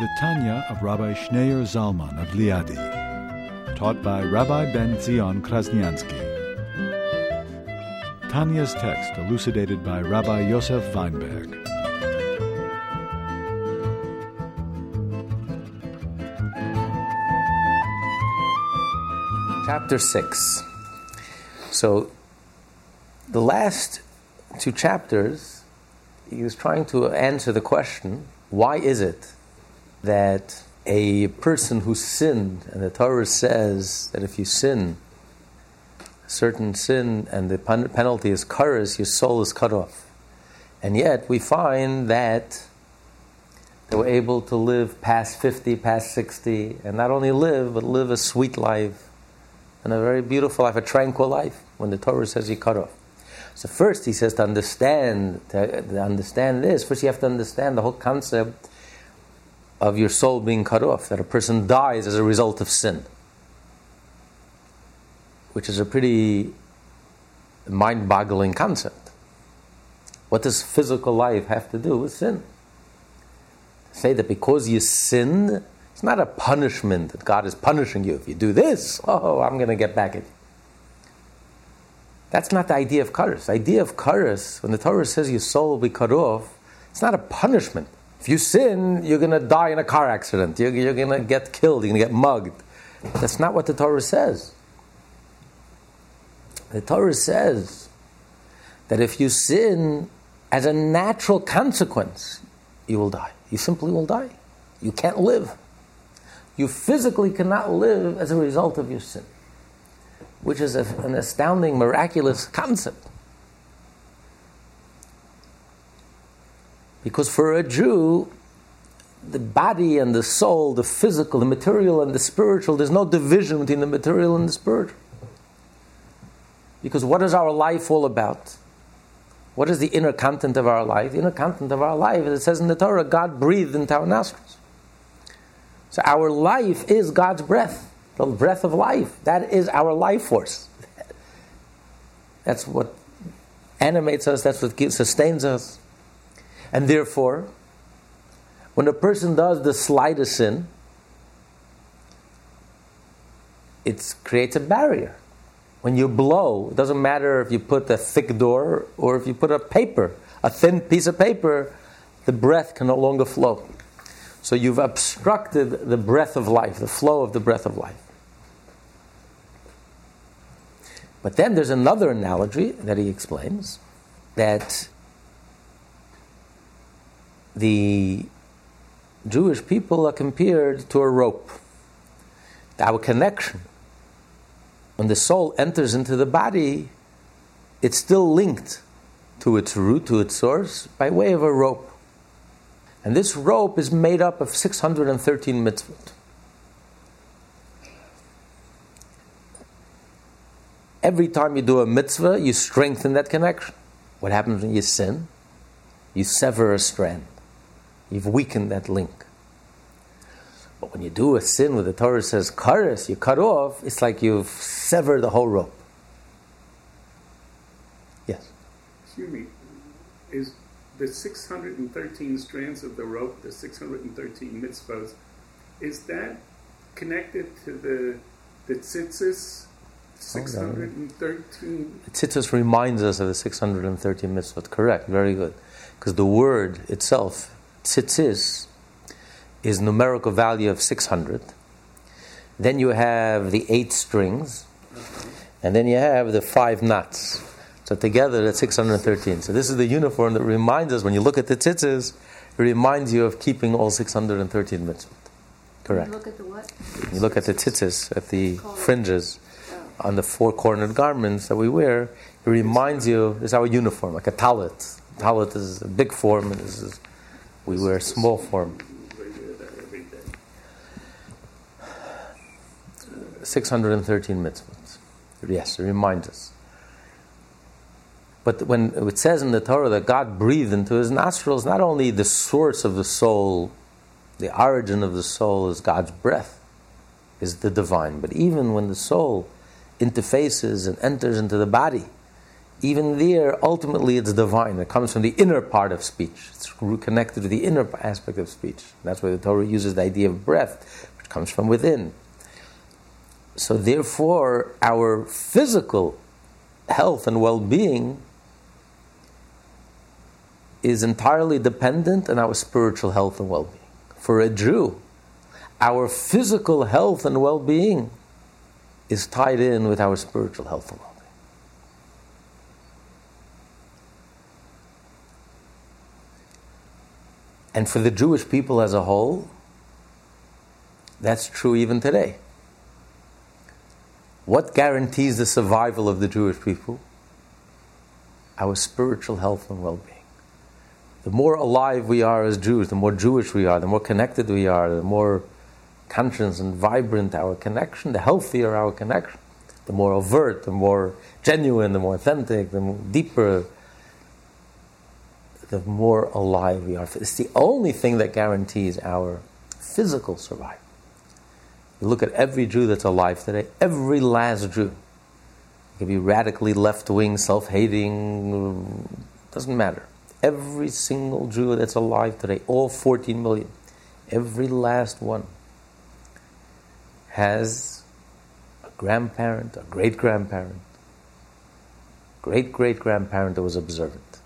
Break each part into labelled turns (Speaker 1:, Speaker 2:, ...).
Speaker 1: The Tanya of Rabbi Schneur Zalman of Liadi, taught by Rabbi Ben Zion Krasniansky. Tanya's text elucidated by Rabbi Yosef Weinberg.
Speaker 2: Chapter 6. So, the last two chapters, he was trying to answer the question why is it that a person who sinned, and the Torah says that if you sin, a certain sin, and the penalty is karas, your soul is cut off. And yet we find that they were able to live past 50, past 60, and not only live, but live a sweet life and a very beautiful life, a tranquil life, when the Torah says you cut off. So first he says to understand, to understand this, first you have to understand the whole concept of your soul being cut off, that a person dies as a result of sin, which is a pretty mind boggling concept. What does physical life have to do with sin? Say that because you sinned, it's not a punishment that God is punishing you. If you do this, oh, I'm going to get back at you. That's not the idea of karas. The idea of karas, when the Torah says your soul will be cut off, it's not a punishment. If you sin, you're going to die in a car accident. You're, you're going to get killed. You're going to get mugged. That's not what the Torah says. The Torah says that if you sin as a natural consequence, you will die. You simply will die. You can't live. You physically cannot live as a result of your sin, which is a, an astounding, miraculous concept. Because for a Jew, the body and the soul, the physical, the material and the spiritual, there's no division between the material and the spiritual. Because what is our life all about? What is the inner content of our life? The inner content of our life, as it says in the Torah, God breathed into our nostrils. So our life is God's breath, the breath of life. That is our life force. That's what animates us, that's what sustains us. And therefore, when a person does the slightest sin, it creates a barrier. When you blow, it doesn't matter if you put a thick door or if you put a paper, a thin piece of paper, the breath can no longer flow. So you've obstructed the breath of life, the flow of the breath of life. But then there's another analogy that he explains that the Jewish people are compared to a rope. Our connection, when the soul enters into the body, it's still linked to its root, to its source, by way of a rope. And this rope is made up of 613 mitzvot. Every time you do a mitzvah, you strengthen that connection. What happens when you sin? You sever a strand. You've weakened that link. But when you do a sin where the Torah says karas, you cut off, it's like you've severed the whole rope. Yes?
Speaker 3: Excuse me. Is the 613 strands of the rope, the 613 mitzvahs, is that connected to the the tzitzis? 613.
Speaker 2: The tzitzis reminds us of the 613 mitzvot. Correct, very good. Because the word itself, tzitzis, is numerical value of 600. Then you have the eight strings, and then you have the five knots. So together that's 613. So this is the uniform that reminds us when you look at the tzitzis, it reminds you of keeping all 613 mitzvot. Correct.
Speaker 4: You look at the what?
Speaker 2: You look at the tzitzis, at the fringes oh. on the four cornered garments that we wear, it reminds you, it's our uniform, like a talit. Talit is a big form, and this is, we were small form. 613 mitzvahs. Yes, it reminds us. But when it says in the Torah that God breathed into his nostrils, not only the source of the soul, the origin of the soul is God's breath, is the divine, but even when the soul interfaces and enters into the body, even there, ultimately it's divine. It comes from the inner part of speech. It's connected to the inner aspect of speech. That's why the Torah uses the idea of breath, which comes from within. So, therefore, our physical health and well being is entirely dependent on our spiritual health and well being. For a Jew, our physical health and well being is tied in with our spiritual health and well being. And for the Jewish people as a whole, that's true even today. What guarantees the survival of the Jewish people? Our spiritual health and well being. The more alive we are as Jews, the more Jewish we are, the more connected we are, the more conscious and vibrant our connection, the healthier our connection, the more overt, the more genuine, the more authentic, the more deeper, the more alive we are. It's the only thing that guarantees our physical survival. You look at every Jew that's alive today, every last Jew. It can be radically left wing, self hating, doesn't matter. Every single Jew that's alive today, all 14 million, every last one, has a grandparent, a great grandparent, great great grandparent that was observant.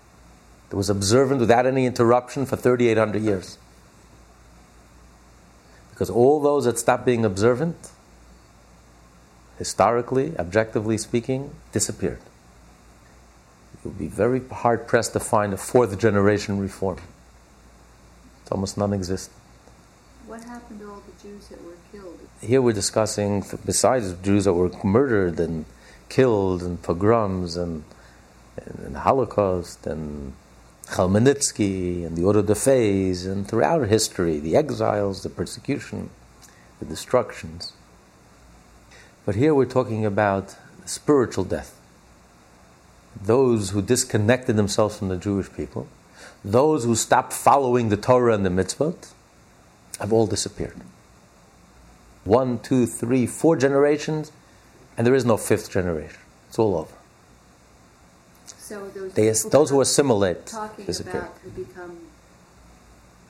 Speaker 2: That was observant without any interruption for 3,800 years. Because all those that stopped being observant, historically, objectively speaking, disappeared. You'll be very hard pressed to find a fourth generation reform. It's almost non existent.
Speaker 4: What happened to all the Jews that were killed?
Speaker 2: Here we're discussing, besides Jews that were murdered and killed and pogroms and, and, and Holocaust and Khmelnytsky and the Auto de Fes, and throughout history, the exiles, the persecution, the destructions. But here we're talking about spiritual death. Those who disconnected themselves from the Jewish people, those who stopped following the Torah and the mitzvot, have all disappeared. One, two, three, four generations, and there is no fifth generation. It's all over.
Speaker 4: So those,
Speaker 2: They,
Speaker 4: people
Speaker 2: those who assimilate
Speaker 4: talking
Speaker 2: disappear.
Speaker 4: about who become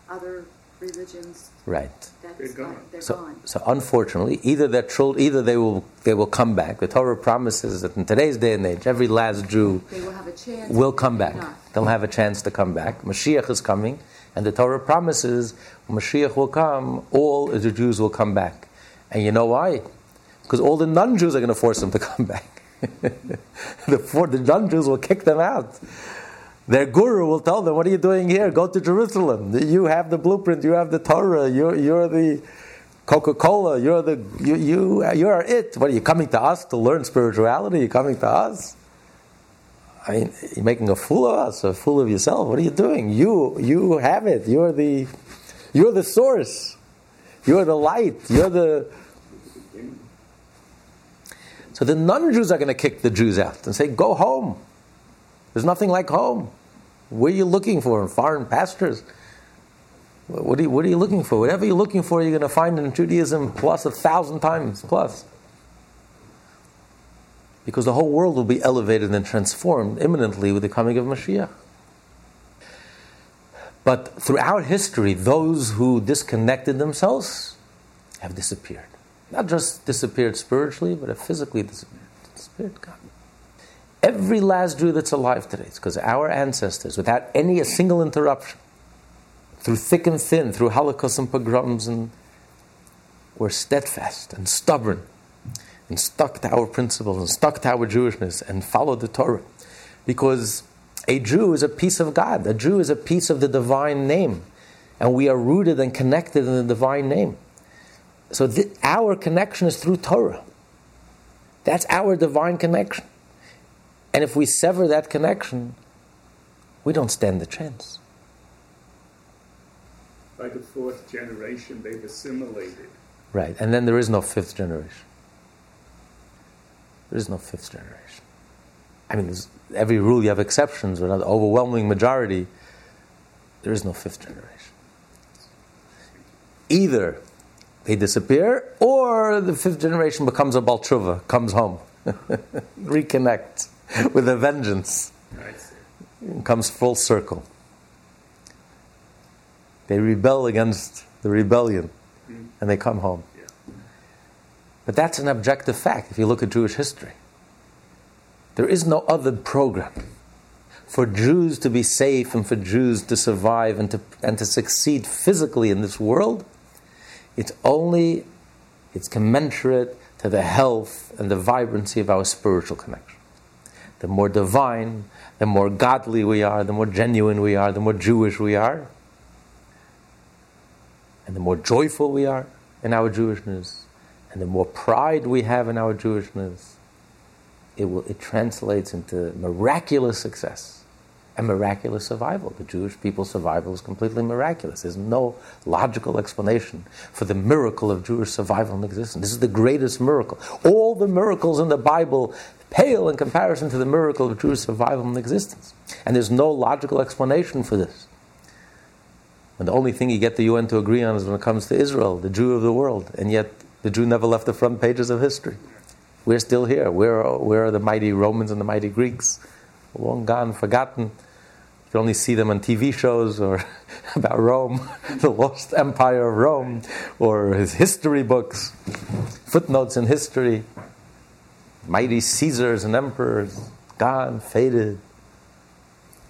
Speaker 4: other religions,
Speaker 2: Right.
Speaker 4: that's
Speaker 3: They're gone.
Speaker 4: they're
Speaker 2: So,
Speaker 4: gone.
Speaker 2: so unfortunately, either their children, either they will they will come back. The Torah promises that in today's day and age, every last Jew
Speaker 4: They will have a chance.
Speaker 2: will come back.
Speaker 4: not.
Speaker 2: They'll have a chance to come back. Mashiach is coming, and the Torah promises when Mashiach will come, all the Jews will come back. And you know why? Because all the non-Jews are going to force them to come back. the, for, the non-Jews will kick them out. Their guru will tell them, "What are you doing here? Go to Jerusalem. You have the blueprint. You have the Torah. You're, you're the Coca-Cola. You're the you, you you are it. What are you coming to us to learn spirituality? You're coming to us." I mean, you're making a fool of us, a fool of yourself. What are you doing? You, you have it. You're the, you're the source. You're the light. You're the. So the non-Jews are going to kick the Jews out and say, "Go home. There's nothing like home. What are you looking for in foreign pastures? What are you, what are you looking for? Whatever you're looking for, you're going to find in Judaism plus a thousand times plus." because the whole world will be elevated and transformed imminently with the coming of Mashiach. But throughout history, those who disconnected themselves have disappeared. Not just disappeared spiritually, but have physically disappeared. disappeared gone. Every last Jew that's alive today, it's because our ancestors, without any a single interruption, through thick and thin, through Holocaust and pogroms, and were steadfast and stubborn and stuck to our principles and stuck to our Jewishness and followed the Torah. Because a Jew is a piece of God, a Jew is a piece of the divine name, and we are rooted and connected in the divine name. So th- our connection is through Torah. That's our divine connection. And if we sever that connection, we don't stand the chance.
Speaker 3: By the fourth generation, they've assimilated.
Speaker 2: Right, and then there is no fifth generation. There is no fifth generation. I mean, every rule you have exceptions, but the overwhelming majority, there is no fifth generation. Either they disappear, or the fifth generation becomes a Baal Teshuva, comes home, reconnects with a vengeance, comes full circle. They rebel against the rebellion, mm-hmm. and they come home. But that's an objective fact if you look at Jewish history. There is no other program for Jews to be safe and for Jews to survive and to, and to succeed physically in this world. It's only, it's commensurate to the health and the vibrancy of our spiritual connection. The more divine, the more godly we are, the more genuine we are, the more Jewish we are, and the more joyful we are in our Jewishness, and the more pride we have in our Jewishness, it, will, it translates into miraculous success and miraculous survival. The Jewish people's survival is completely miraculous. There's no logical explanation for the miracle of Jewish survival and existence. This is the greatest miracle. All the miracles in the Bible pale in comparison to the miracle of Jewish survival and existence. And there's no logical explanation for this. And the only thing you get the UN to agree on is when it comes to Israel, the Jew of the world. And yet, the Jew never left the front pages of history. We're still here. Where are, where are the mighty Romans and the mighty Greeks? Long gone, forgotten. You only see them on TV shows or about Rome, the lost empire of Rome, or his history books, footnotes in history. Mighty Caesars and emperors, gone, faded.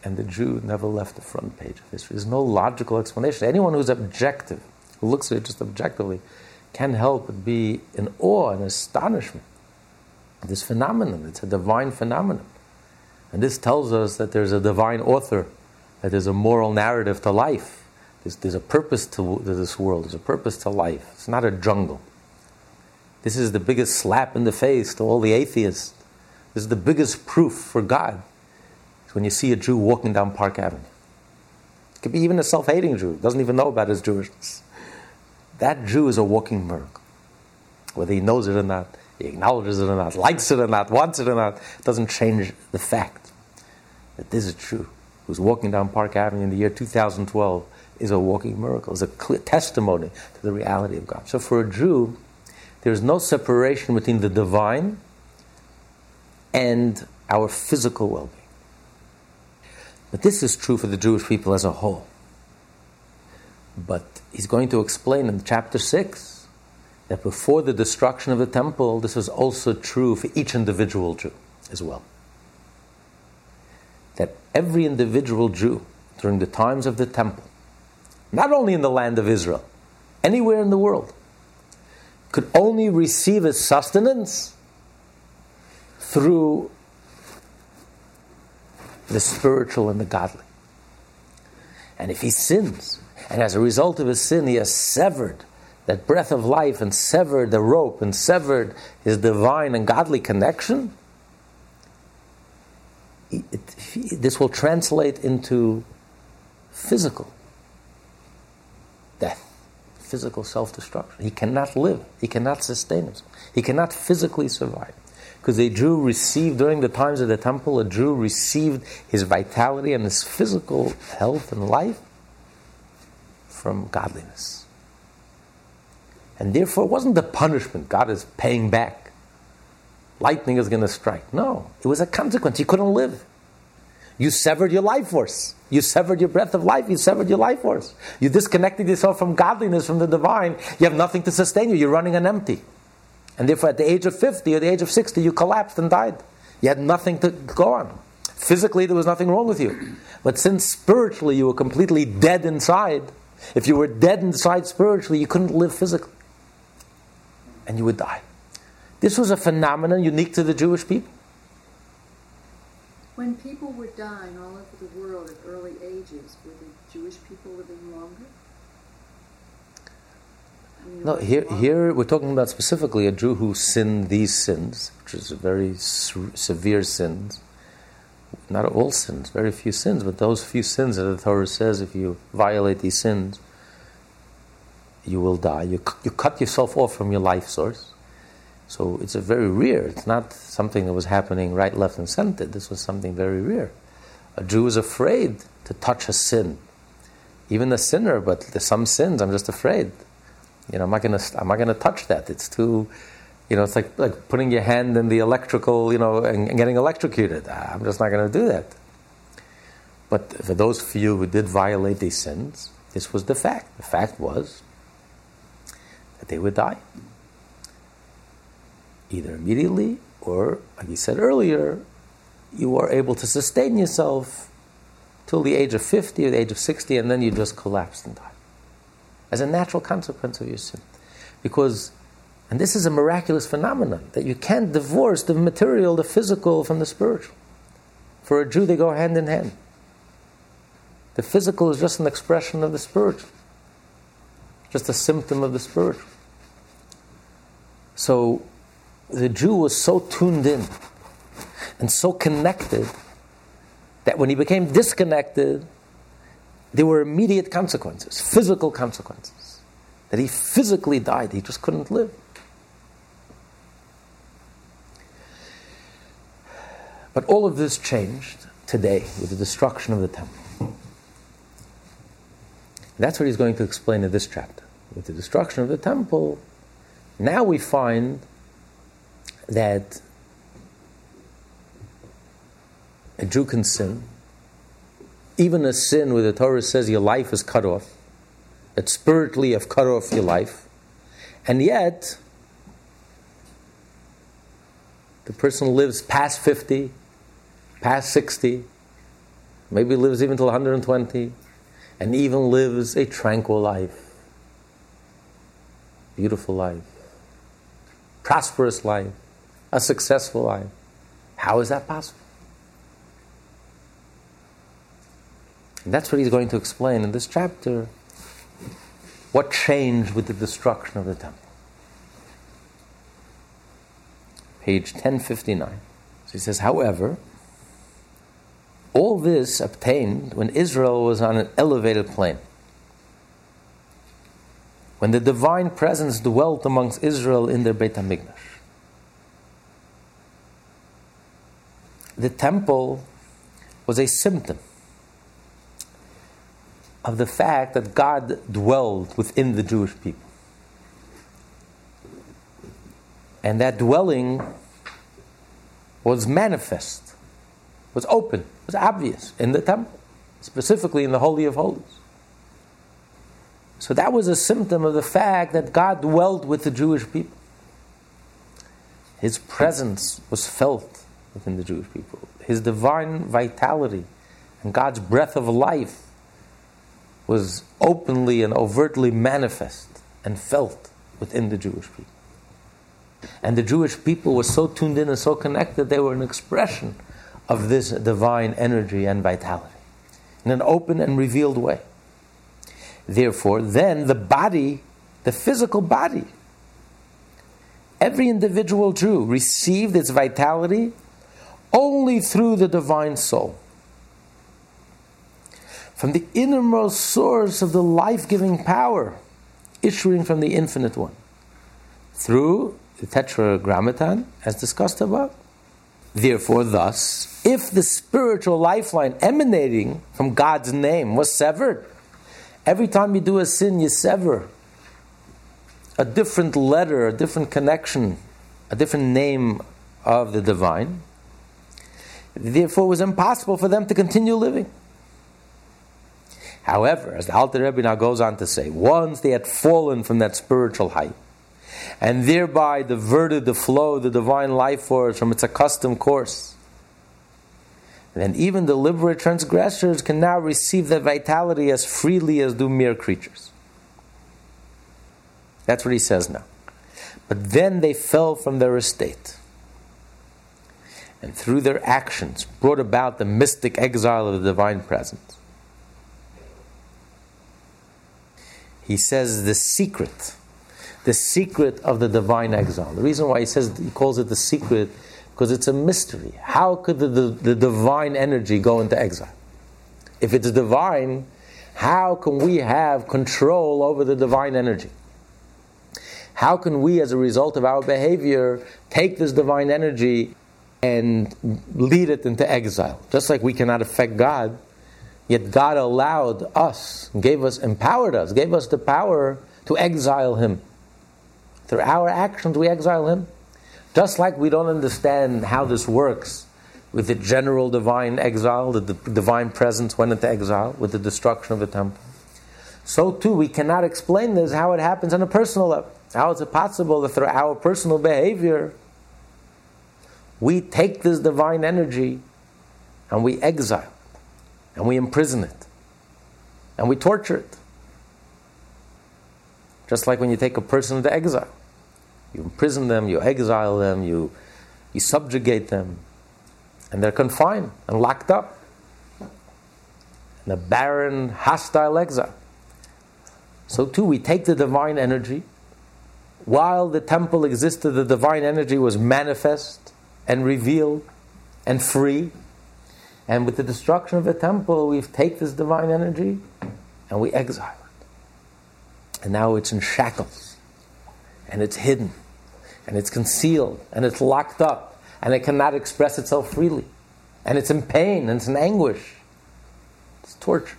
Speaker 2: And the Jew never left the front page of history. There's no logical explanation. Anyone who's objective, who looks at it just objectively, can help but be in awe and astonishment this phenomenon. It's a divine phenomenon. And this tells us that there's a divine author, that there's a moral narrative to life. There's, there's a purpose to, to this world, there's a purpose to life. It's not a jungle. This is the biggest slap in the face to all the atheists. This is the biggest proof for God. It's when you see a Jew walking down Park Avenue. It could be even a self hating Jew, doesn't even know about his Jewishness. That Jew is a walking miracle, whether he knows it or not he acknowledges it or not, likes it or not, wants it or not, doesn't change the fact that this is true. Who's walking down Park Avenue in the year 2012 is a walking miracle, is a clear testimony to the reality of God. So for a Jew, there's no separation between the divine and our physical well being. But this is true for the Jewish people as a whole. But he's going to explain in chapter 6 that before the destruction of the temple, this was also true for each individual Jew as well. That every individual Jew during the times of the temple, not only in the land of Israel, anywhere in the world, could only receive his sustenance through the spiritual and the godly. And if he sins, and as a result of his sin, he has severed that breath of life and severed the rope and severed his divine and godly connection, it, this will translate into physical death, physical self destruction. He cannot live, he cannot sustain himself, he cannot physically survive. Because a Jew received, during the times of the temple, a Jew received his vitality and his physical health and life from godliness. And therefore, it wasn't the punishment God is paying back. Lightning is going to strike. No, it was a consequence. You couldn't live. You severed your life force. You severed your breath of life. You severed your life force. You disconnected yourself from godliness, from the divine. You have nothing to sustain you. You're running on empty. And therefore, at the age of 50 or the age of 60, you collapsed and died. You had nothing to go on. Physically, there was nothing wrong with you. But since spiritually you were completely dead inside, if you were dead inside spiritually, you couldn't live physically and you would die. This was a phenomenon unique to the Jewish people.
Speaker 4: When people were dying all over the world at early ages, were the Jewish people living longer?
Speaker 2: No, here, here we're talking about specifically a Jew who sinned these sins, which is very se- severe sins. Not all sins, very few sins, but those few sins that the Torah says if you violate these sins, you will die. You, you cut yourself off from your life source. So it's a very rare. It's not something that was happening right, left, and center. This was something very rare. A Jew is afraid to touch a sin, even a sinner. But there's some sins I'm just afraid. You know, I'm not gonna I'm not gonna touch that. It's too, you know, it's like like putting your hand in the electrical, you know, and, and getting electrocuted. Ah, I'm just not gonna do that. But for those few who did violate these sins, this was the fact. The fact was that they would die. Either immediately or, like he said earlier, you are able to sustain yourself till the age of 50 or the age of 60, and then you just collapse and die. As a natural consequence of your sin. Because, and this is a miraculous phenomenon, that you can't divorce the material, the physical, from the spiritual. For a Jew, they go hand in hand. The physical is just an expression of the spiritual, just a symptom of the spiritual. So the Jew was so tuned in and so connected that when he became disconnected, there were immediate consequences, physical consequences. That he physically died, he just couldn't live. But all of this changed today with the destruction of the temple. That's what he's going to explain in this chapter. With the destruction of the temple, now we find that a Jew can sin, even a sin where the Torah says your life is cut off, that spiritually you have cut off your life, and yet the person lives past 50, past 60, maybe lives even till 120, and even lives a tranquil life, beautiful life, prosperous life, a successful life. How is that possible? And that's what he's going to explain in this chapter. What changed with the destruction of the temple? Page 1059. So he says, however, all this obtained when Israel was on an elevated plane. When the divine presence dwelt amongst Israel in their Beit HaMikdash. The temple was a symptom of the fact that God dwelled within the Jewish people. And that dwelling was manifest, was open was obvious in the temple, specifically in the Holy of Holies. So that was a symptom of the fact that God dwelt with the Jewish people. His presence was felt within the Jewish people. His divine vitality and God's breath of life was openly and overtly manifest and felt within the Jewish people. And the Jewish people were so tuned in and so connected, they were an expression of this divine energy and vitality in an open and revealed way. Therefore, then the body, the physical body, every individual Jew received its vitality only through the divine soul. From the innermost source of the life giving power issuing from the infinite one. Through the tetragrammaton, as discussed above. Therefore, thus, if the spiritual lifeline emanating from God's name was severed, every time you do a sin, you sever a different letter, a different connection, a different name of the divine. Therefore, it was impossible for them to continue living. However, as the Alter Rebbe now goes on to say, once they had fallen from that spiritual height, and thereby diverted the flow of the divine life force from its accustomed course. Then even deliberate transgressors can now receive that vitality as freely as do mere creatures. That's what he says now. But then they fell from their estate. And through their actions brought about the mystic exile of the divine presence. He says the secret the secret of the divine exile. The reason why he says he calls it the secret because it's a mystery. How could the, the, the divine energy go into exile? If it's divine, how can we have control over the divine energy? How can we, as a result of our behavior, take this divine energy and lead it into exile? Just like we cannot affect God, yet God allowed us, gave us, empowered us, gave us the power to exile Him. Through our actions, we exile Him. Just like we don't understand how this works with the general divine exile, the divine presence went into exile with the destruction of the temple. So too, we cannot explain this how it happens on a personal level. How is it possible that through our personal behavior, we take this divine energy and we exile and we imprison it, and we torture it? Just like when you take a person into exile, you imprison them, you exile them, you, you subjugate them, and they're confined and locked up in a barren, hostile exile. So, too, we take the divine energy. While the temple existed, the divine energy was manifest and revealed and free. And with the destruction of the temple, we take this divine energy and we exile it. And now it's in shackles, and it's hidden, and it's concealed, and it's locked up, and it cannot express itself freely. And it's in pain, and it's in anguish. It's torture.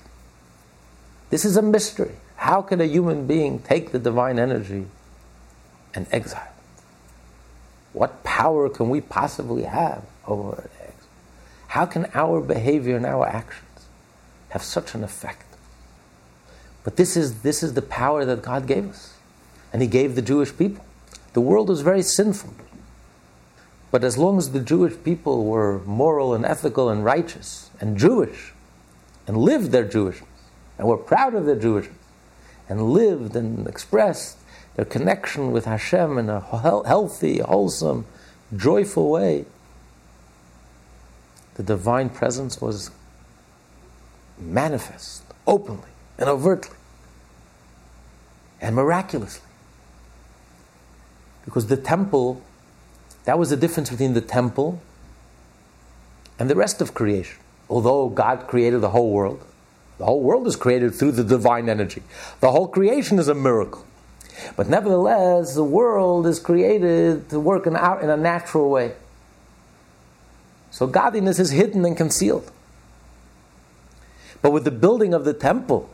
Speaker 2: This is a mystery. How can a human being take the divine energy and exile? What power can we possibly have over it? How can our behavior and our actions have such an effect? But this is, this is the power that God gave us. And He gave the Jewish people. The world was very sinful. But as long as the Jewish people were moral and ethical and righteous and Jewish and lived their Jewishness and were proud of their Jewishness and lived and expressed their connection with Hashem in a healthy, wholesome, joyful way, the divine presence was manifest openly and overtly and miraculously. Because the temple, that was the difference between the temple and the rest of creation. Although God created the whole world, the whole world is created through the divine energy. The whole creation is a miracle. But nevertheless, the world is created to work in, in a natural way. So godliness is hidden and concealed. But with the building of the temple,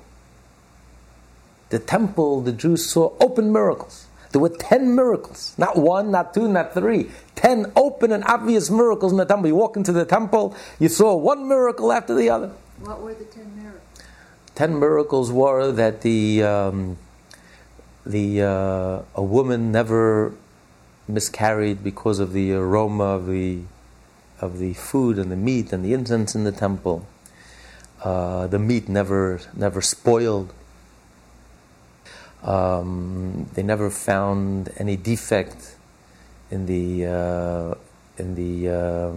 Speaker 2: the temple, the Jews saw open miracles. There were ten miracles, not one, not two, not three. Ten open and obvious miracles in the temple. You walk into the temple, you saw one miracle after the other.
Speaker 4: What were the ten miracles?
Speaker 2: ten miracles were that the um, the uh, a woman never miscarried because of the aroma of the of the food and the meat and the incense in the temple. Uh, the meat never never spoiled. Um, they never found any defect in the uh, in the uh,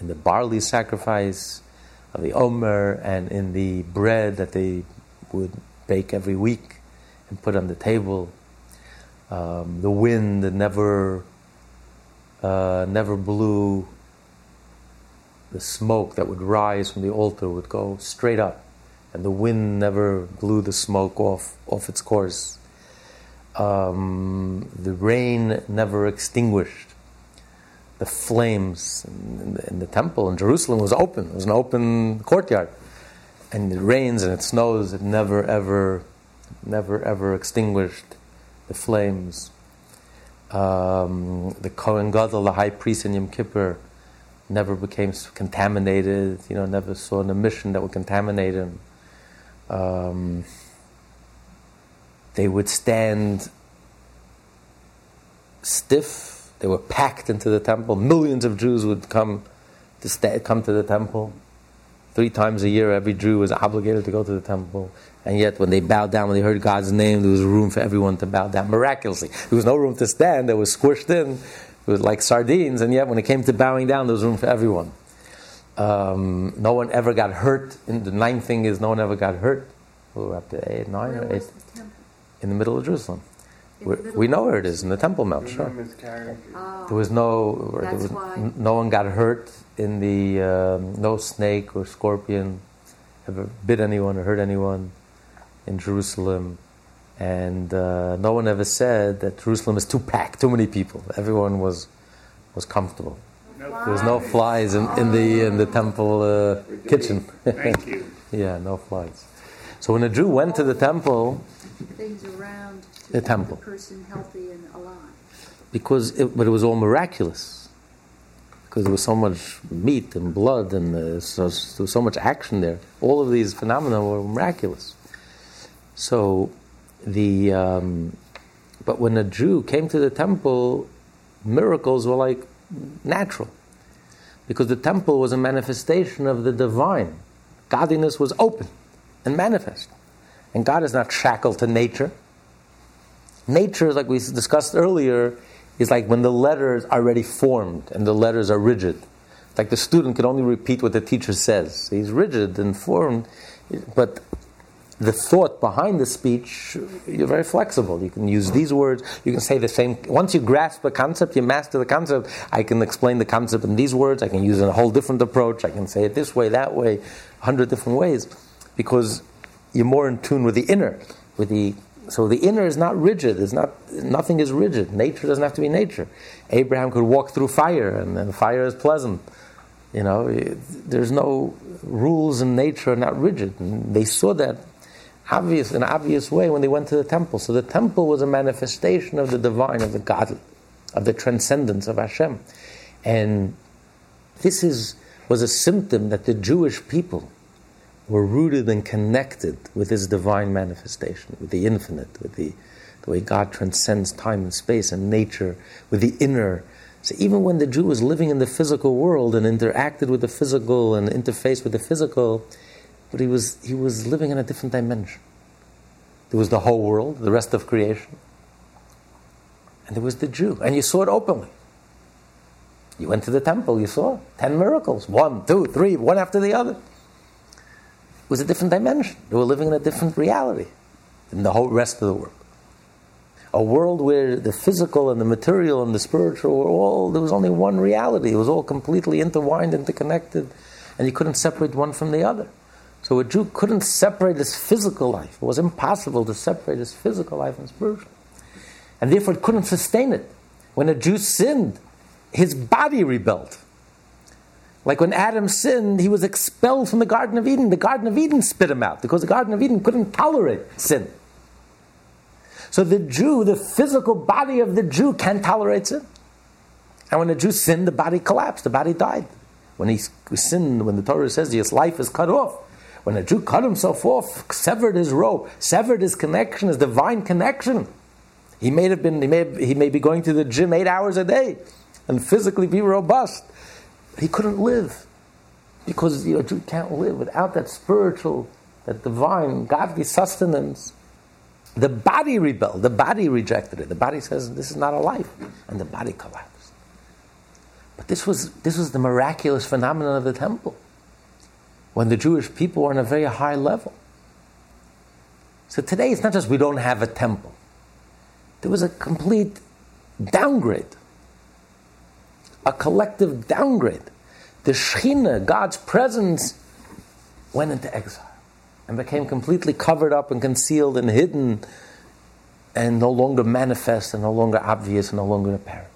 Speaker 2: in the barley sacrifice of the omer and in the bread that they would bake every week and put on the table. Um, the wind never uh, never blew. The smoke that would rise from the altar would go straight up, and the wind never blew the smoke off off its course. Um, the rain never extinguished the flames in the, in the, temple in Jerusalem was open. It was an open courtyard. And it rains and it snows. It never, ever, never, ever extinguished the flames. Um, the Kohen Gadol, the high priest in Yom Kippur, never became contaminated. You know, never saw an emission that would contaminate him. Um, they would stand stiff they were packed into the temple. Millions of Jews would come to come to the temple. Three times a year, every Jew was obligated to go to the temple. And yet, when they bowed down, when they heard God's name, there was room for everyone to bow down miraculously. There was no room to stand, they were squished in. It was like sardines, and yet, when it came to bowing down, there was room for everyone. Um, no one ever got hurt. And the ninth thing is, no one ever got hurt. We were up to eight, nine,
Speaker 4: Where
Speaker 2: or eight.
Speaker 4: was the temple?
Speaker 2: In the middle of Jerusalem. We
Speaker 4: middle
Speaker 2: we know where it is, in the Temple Mount, sure.
Speaker 4: Oh,
Speaker 2: There was no, there was, no one got hurt in the, um, no snake or scorpion ever bit anyone or hurt anyone in Jerusalem. And uh, no one ever said that Jerusalem is too packed, too many people. Everyone was, was comfortable.
Speaker 3: No
Speaker 2: There was no flies in, in the in the temple uh, kitchen.
Speaker 3: Thank you.
Speaker 2: yeah, no flies. So when a Jew went to the temple,
Speaker 4: Things around to
Speaker 2: The
Speaker 4: keep
Speaker 2: temple.
Speaker 4: person healthy and alive.
Speaker 2: because it, but it was all miraculous, because there was so much meat and blood and uh, so, there was so much action there. All of these phenomena were miraculous. So the um, but when a Jew came to the temple, miracles were like natural, because the temple was a manifestation of the divine. Godliness was open and manifest, and God is not shackled to nature. Nature, like we discussed earlier, is like when the letters are already formed and the letters are rigid. Like the student can only repeat what the teacher says. He's rigid and formed, but the thought behind the speech, you're very flexible. You can use these words, you can say the same. Once you grasp the concept, you master the concept, I can explain the concept in these words, I can use a whole different approach, I can say it this way, that way, a hundred different ways, because you're more in tune with the inner, with the so the inner is not rigid. It's not nothing is rigid. Nature doesn't have to be nature. Abraham could walk through fire, and, and fire is pleasant. You know, it- there's no rules in nature are not rigid. And they saw that obvious in an obvious way when they went to the temple. So the temple was a manifestation of the divine, of the godly, of the transcendence of Hashem, and this is was a symptom that the Jewish people were rooted and connected with this divine manifestation, with the infinite, with the, the way God transcends time and space and nature, with the inner. So even when the Jew was living in the physical world and interacted with the physical and interfaced with the physical, but he was he was living in a different dimension. There was the whole world, the rest of creation, and there was the Jew, and you saw it openly. You went to the temple, you saw ten miracles, one, two, three, one after the other. It was a different dimension. They were living in a different reality than the whole rest of the world. A world where the physical and the material and the spiritual were all, there was only one reality. It was all completely intertwined, interconnected, and you couldn't separate one from the other. So a Jew couldn't separate his physical life. It was impossible to separate his physical life and spiritual. And therefore it couldn't sustain it. When a Jew sinned, his body rebelled. Like when Adam sinned, he was expelled from the Garden of Eden. The Garden of Eden spit him out because the Garden of Eden couldn't tolerate sin. So the Jew, the physical body of the Jew, can't tolerate sin. And when the Jew sinned, the body collapsed, the body died. When he sinned, when the Torah says his life is cut off, when a Jew cut himself off, severed his rope, severed his connection, his divine connection, he may have been, he may, he may be going to the gym eight hours a day and physically be robust. He couldn't live because you know, a Jew can't live without that spiritual, that divine, godly sustenance. The body rebelled. The body rejected it. The body says, "This is not a life," and the body collapsed. But this was this was the miraculous phenomenon of the temple, when the Jewish people were on a very high level. So today, it's not just we don't have a temple. There was a complete downgrade, a collective downgrade. The Shekhinah, God's presence, went into exile and became completely covered up and concealed and hidden and no longer manifest and no longer obvious and no longer apparent.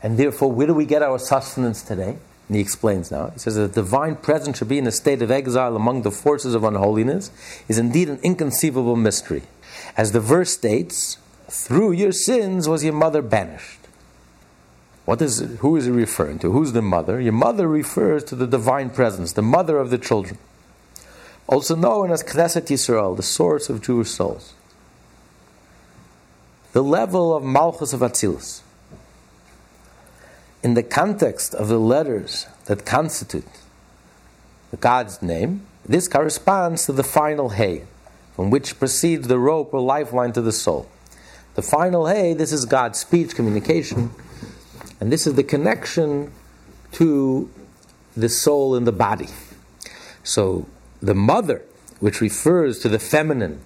Speaker 2: And therefore, where do we get our sustenance today? And he explains now. He says that the divine presence should be in a state of exile among the forces of unholiness is indeed an inconceivable mystery. As the verse states, through your sins was your mother banished. What is who is he referring to? Who's the mother? Your mother refers to the divine presence, the mother of the children. Also known as Knesset Yisrael, the source of Jewish souls. The level of Malchus of Atzilus. In the context of the letters that constitute God's name, this corresponds to the final hay, from which proceeds the rope or lifeline to the soul. The final hay, this is God's speech, communication, and this is the connection to the soul and the body. So the mother, which refers to the feminine,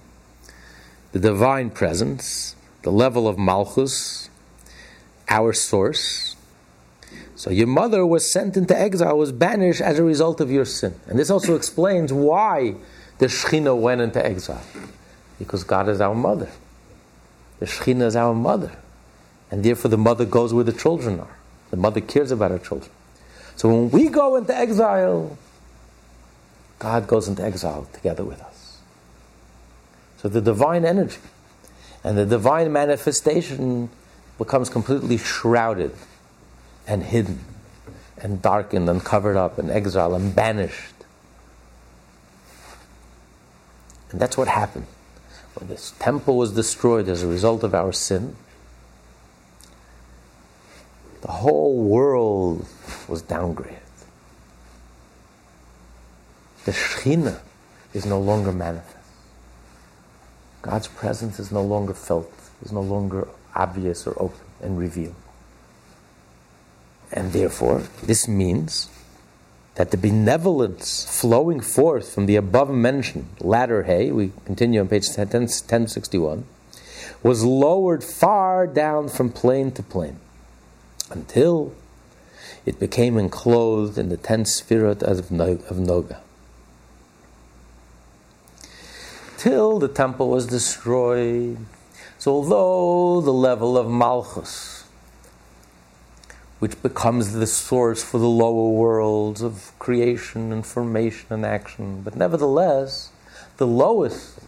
Speaker 2: the divine presence, the level of Malchus, our source. So your mother was sent into exile, was banished as a result of your sin. And this also explains why the Shekhinah went into exile. Because God is our mother. The Shekhinah is our mother. And therefore the mother goes where the children are. The mother cares about her children. So when we go into exile, God goes into exile together with us. So the divine energy and the divine manifestation becomes completely shrouded and hidden and darkened and covered up and exiled and banished. And that's what happened. When this temple was destroyed as a result of our sin, the whole world was downgraded. The Shekhinah is no longer manifest. God's presence is no longer felt, is no longer obvious or open and revealed. And therefore, this means that the benevolence flowing forth from the above mentioned latter hay, we continue on page 10, 1061, was lowered far down from plane to plane until it became enclosed in the ten sfirot of Noga. Till the temple was destroyed. So, although the level of Malchus which becomes the source for the lower worlds of creation and formation and action. But nevertheless, the lowest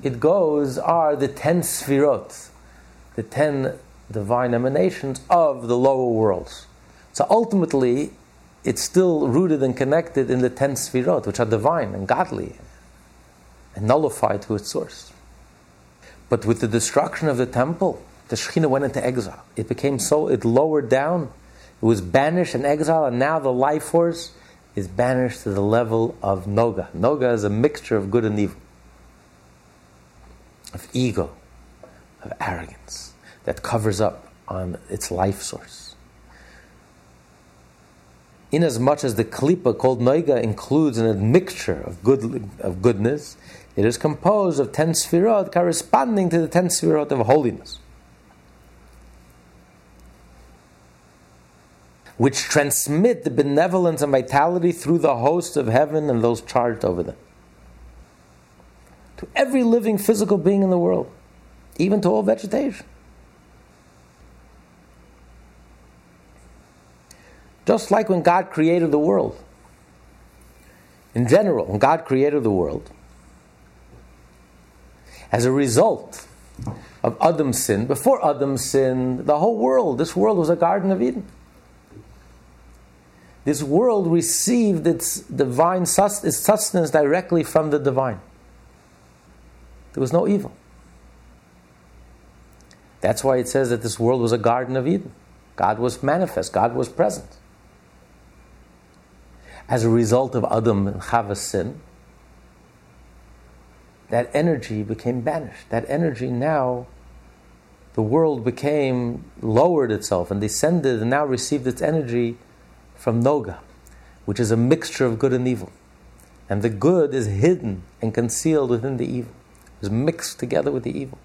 Speaker 2: it goes are the ten sfirot, the ten divine emanations of the lower worlds. So ultimately, it's still rooted and connected in the ten sfirot, which are divine and godly and nullified to its source. But with the destruction of the temple, the Shekhinah went into exile. It became so, it lowered down it was banished and exiled, and now the life force is banished to the level of Noga. Noga is a mixture of good and evil, of ego, of arrogance that covers up on its life source. Inasmuch as the klipa called Noga includes a mixture of, good, of goodness, it is composed of ten sfirot corresponding to the ten sfirot of holiness. Which transmit the benevolence and vitality through the hosts of heaven and those charged over them. To every living physical being in the world, even to all vegetation. Just like when God created the world. In general, when God created the world, as a result of Adam's sin, before Adam's sin, the whole world, this world was a Garden of Eden this world received its divine its sustenance directly from the divine. There was no evil. That's why it says that this world was a Garden of Eden. God was manifest, God was present. As a result of Adam and Chava's sin, that energy became banished. That energy now, the world became, lowered itself and descended and now received its energy from Noga, which is a mixture of good and evil. And the good is hidden and concealed within the evil, it was mixed together with the evil.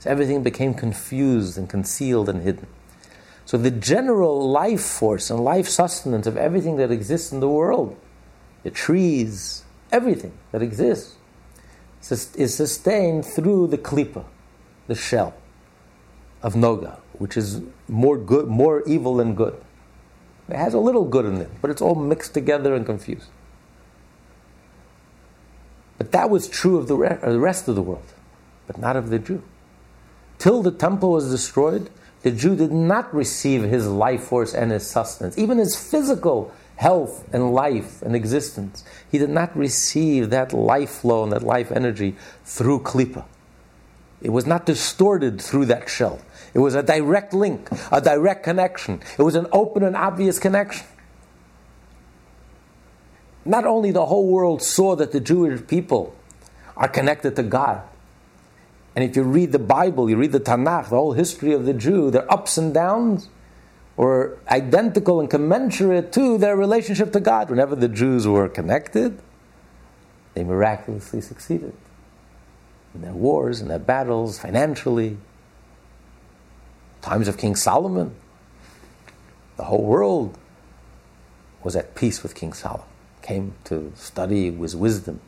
Speaker 2: So everything became confused and concealed and hidden. So the general life force and life sustenance of everything that exists in the world, the trees, everything that exists, is sustained through the klipa, the shell of Noga, which is more good, more evil than good. It has a little good in it, but it's all mixed together and confused. But that was true of the, rest of the world, but not of the Jew. Till the temple was destroyed, the Jew did not receive his life force and his sustenance, even his physical health and life and existence. He did not receive that life flow and that life energy through klipa. It was not distorted through that shell. It was a direct link, a direct connection. It was an open and obvious connection. Not only the whole world saw that the Jewish people are connected to God. And if you read the Bible, you read the Tanakh, the whole history of the Jew, their ups and downs were identical and commensurate to their relationship to God. Whenever the Jews were connected, they miraculously succeeded in their wars, in their battles, financially, times of King Solomon, the whole world was at peace with King Solomon, came to study with wisdom.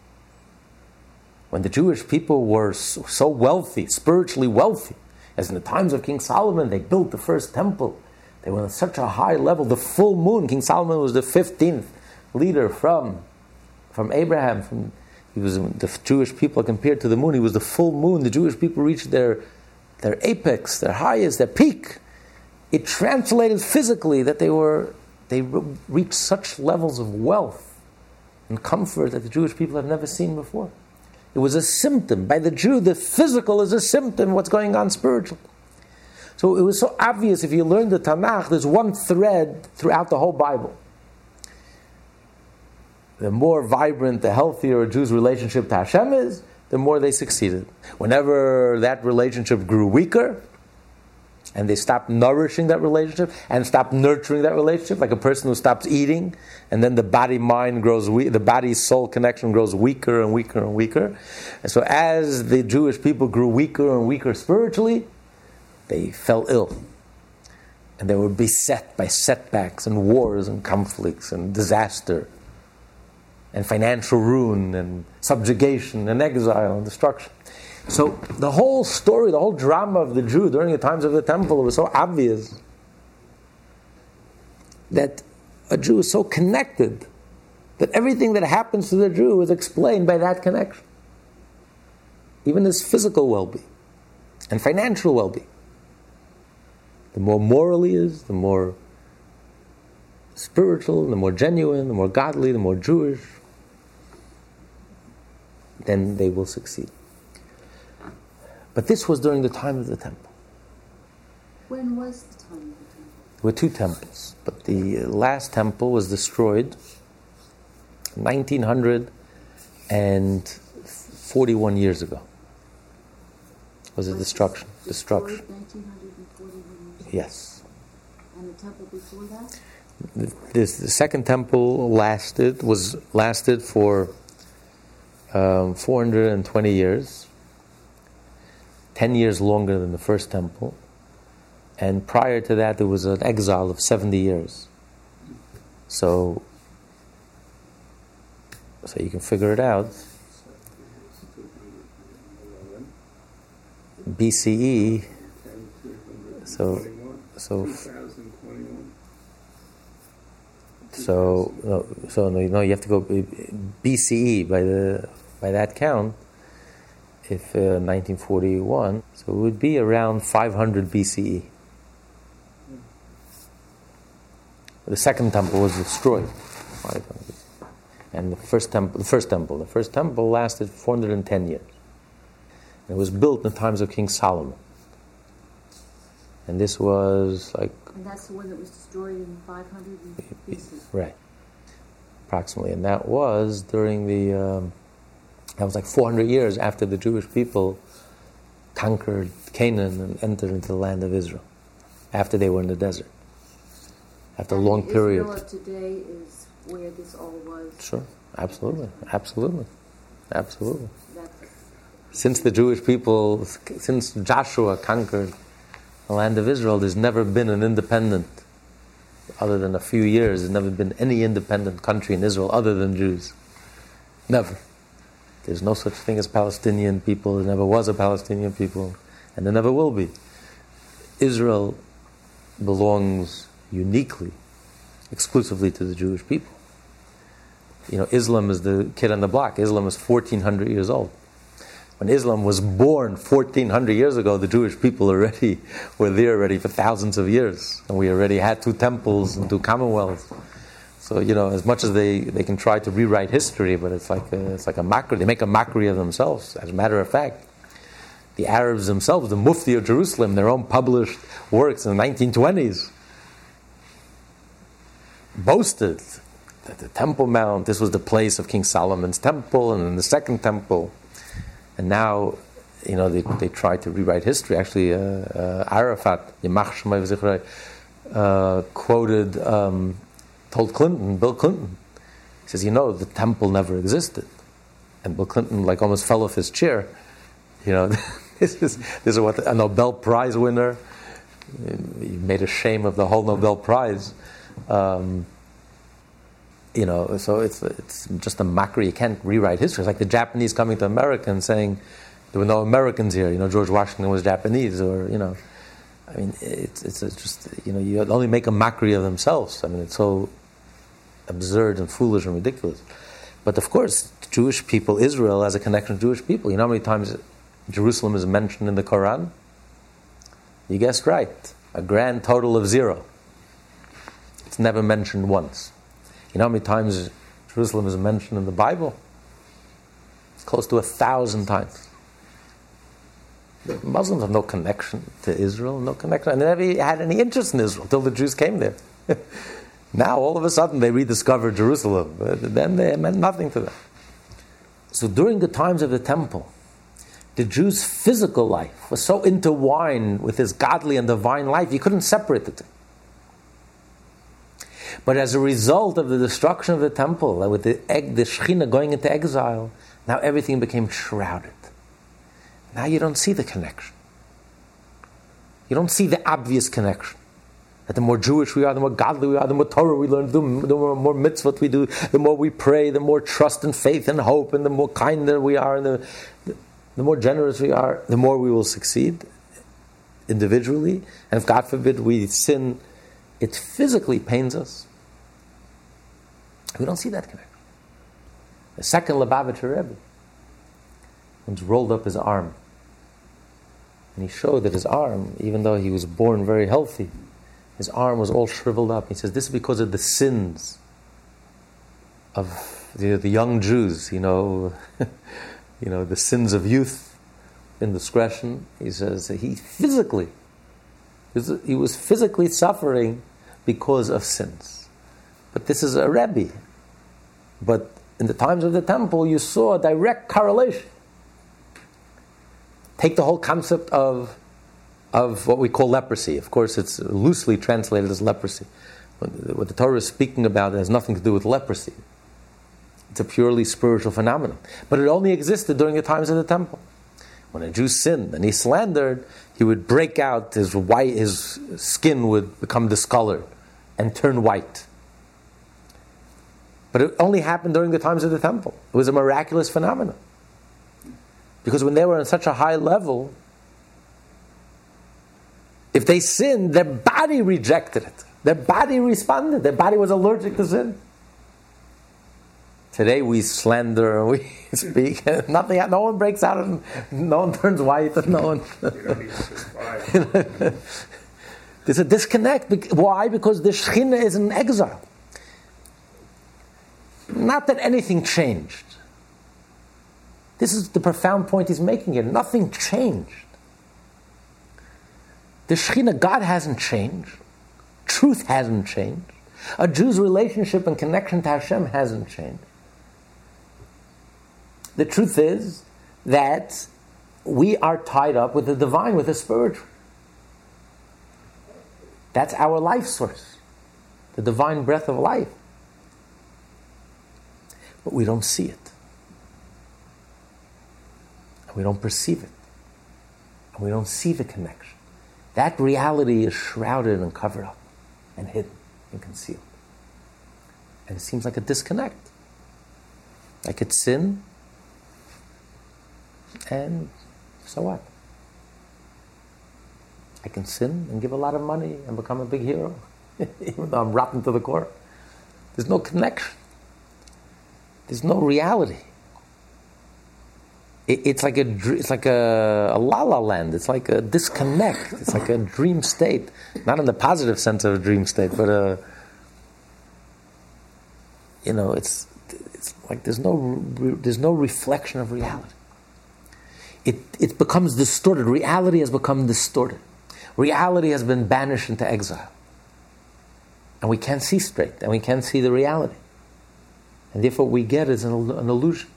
Speaker 2: when the Jewish people were so wealthy, spiritually wealthy, as in the times of King Solomon, they built the first temple. They were on such a high level. The full moon, King Solomon was the 15th leader from, from Abraham. From, he was the Jewish people compared to the moon. He was the full moon. The Jewish people reached their, their apex, their highest, their peak. It translated physically that they were they reached such levels of wealth and comfort that the Jewish people have never seen before. It was a symptom. By the Jew, the physical is a symptom of what's going on spiritually. So it was so obvious if you learn the Tanakh, there's one thread throughout the whole Bible. The more vibrant, the healthier a Jew's relationship to Hashem is, the more they succeeded. Whenever that relationship grew weaker, and they stopped nourishing that relationship and stopped nurturing that relationship, like a person who stops eating, and then the body mind grows weak, the body soul connection grows weaker and weaker and weaker. And so, as the Jewish people grew weaker and weaker spiritually, they fell ill. And they were beset by setbacks and wars and conflicts and disaster and financial ruin and subjugation and exile and destruction. So the whole story, the whole drama of the Jew during the times of the temple was so obvious that a Jew is so connected that everything that happens to the Jew is explained by that connection. Even his physical well being and financial well being. The more moral he is, the more spiritual, the more genuine, the more godly, the more Jewish, then they will succeed. But this was during the time of the temple.
Speaker 4: When was the time of the temple?
Speaker 2: There were two temples, but the last temple was destroyed 1941 years ago. Was a destruction. Destruction.
Speaker 4: 1941
Speaker 2: Yes.
Speaker 4: And the temple before that?
Speaker 2: This, the second temple lasted was lasted for um, 420 years 10 years longer than the first temple. And prior to that, there was an exile of 70 years. So, so you can figure it out. BCE. So, so, so, no, so no, you have to go BCE by the by that count if uh, 1941, so it would be around 500 BCE. The second temple was destroyed, and the first temple, the first temple, the first temple lasted 410 years. It was built in the times of King Solomon, and this was like.
Speaker 4: And that's the one that was destroyed in 500 BC.
Speaker 2: Right, approximately, and that was during the. Um, that was like 400 years after the Jewish people conquered Canaan and entered into the land of Israel, after they were in the desert. After
Speaker 4: and
Speaker 2: a long period.
Speaker 4: Israel today is where this all was.
Speaker 2: Sure, absolutely, absolutely, absolutely.
Speaker 4: That's
Speaker 2: Since the Jewish people, since Joshua conquered the land of Israel, there's never been an independent, other than a few years, there's never been any independent country in Israel other than Jews. Never. There's no such thing as Palestinian people. There never was a Palestinian people, and there never will be. Israel belongs uniquely, exclusively to the Jewish people. You know, Islam is the kid on the block. Islam is 1400 years old. When Islam was born 1400 years ago, the Jewish people already were there already for thousands of years. And we already had two temples and two commonwealths. So you know, as much as they, they can try to rewrite history, but it's like a, it's like a mockery. They make a mockery of themselves. As a matter of fact, the Arabs themselves, the Mufti of Jerusalem, their own published works in the 1920s, boasted that the Temple Mount, this was the place of King Solomon's temple, and then the second temple, and now. You know, they, they try to rewrite history. Actually, uh, uh, Arafat, Yamach Shemay uh, quoted um, told Clinton, Bill Clinton, he says, you know, the temple never existed. And Bill Clinton, like, almost fell off his chair. You know, this is, this is what a Nobel Prize winner, he made a shame of the whole Nobel Prize. Um, you know, so it's, it's just a mockery. You can't rewrite history. It's like the Japanese coming to America and saying there were no Americans here. You know, George Washington was Japanese, or you know, I mean, it's it's just you know, you only make a mockery of themselves. I mean, it's so absurd and foolish and ridiculous. But of course, Jewish people, Israel has a connection to Jewish people. You know how many times Jerusalem is mentioned in the Quran? You guessed right. A grand total of zero. It's never mentioned once. You know how many times Jerusalem is mentioned in the Bible? It's close to a thousand times. Muslims have no connection to Israel, no connection, and they never had any interest in Israel until the Jews came there. now, all of a sudden, they rediscovered Jerusalem. Uh, then they meant nothing to them. So, during the times of the temple, the Jew's physical life was so intertwined with his godly and divine life, you couldn't separate the two. But as a result of the destruction of the temple, and with the, the Shekhinah going into exile, now everything became shrouded. Now you don't see the connection. You don't see the obvious connection. That the more Jewish we are, the more godly we are, the more Torah we learn, the more, more mitzvot we do, the more we pray, the more trust and faith and hope, and the more kinder we are, and the, the more generous we are, the more we will succeed individually. And if God forbid we sin, it physically pains us. We don't see that connection. The second Lubavitcher Rebbe once rolled up his arm. And he showed that his arm, even though he was born very healthy, his arm was all shriveled up. He says, This is because of the sins of the, the young Jews, you know, you know, the sins of youth, indiscretion. He says he physically, he was physically suffering because of sins. But this is a Rebbe. But in the times of the temple, you saw a direct correlation. Take the whole concept of, of what we call leprosy. Of course, it's loosely translated as leprosy. What the Torah is speaking about has nothing to do with leprosy. It's a purely spiritual phenomenon. But it only existed during the times of the temple. When a Jew sinned and he slandered, he would break out, his, white, his skin would become discolored and turn white. But it only happened during the times of the temple. It was a miraculous phenomenon. Because when they were on such a high level, if they sinned, their body rejected it. Their body responded. Their body was allergic to sin. Today we slander, and we speak, and nothing, no one breaks out, and no one turns white, and no one. There's a disconnect. Why? Because the Shekhinah is in exile. Not that anything changed. This is the profound point he's making here. Nothing changed. The Shekhinah, God hasn't changed. Truth hasn't changed. A Jew's relationship and connection to Hashem hasn't changed. The truth is that we are tied up with the divine, with the spiritual. That's our life source, the divine breath of life. But we don't see it. And we don't perceive it. And we don't see the connection. That reality is shrouded and covered up and hidden and concealed. And it seems like a disconnect. I could sin, and so what? I can sin and give a lot of money and become a big hero, even though I'm rotten to the core. There's no connection. There's no reality it, it's like a it's like a, a la la land. It's like a disconnect. It's like a dream state, not in the positive sense of a dream state, but a uh, you know, it's it's like there's no there's no reflection of reality. It it becomes distorted. Reality has become distorted. Reality has been banished into exile, and we can't see straight, and we can't see the reality, and therefore we get is an, an illusion.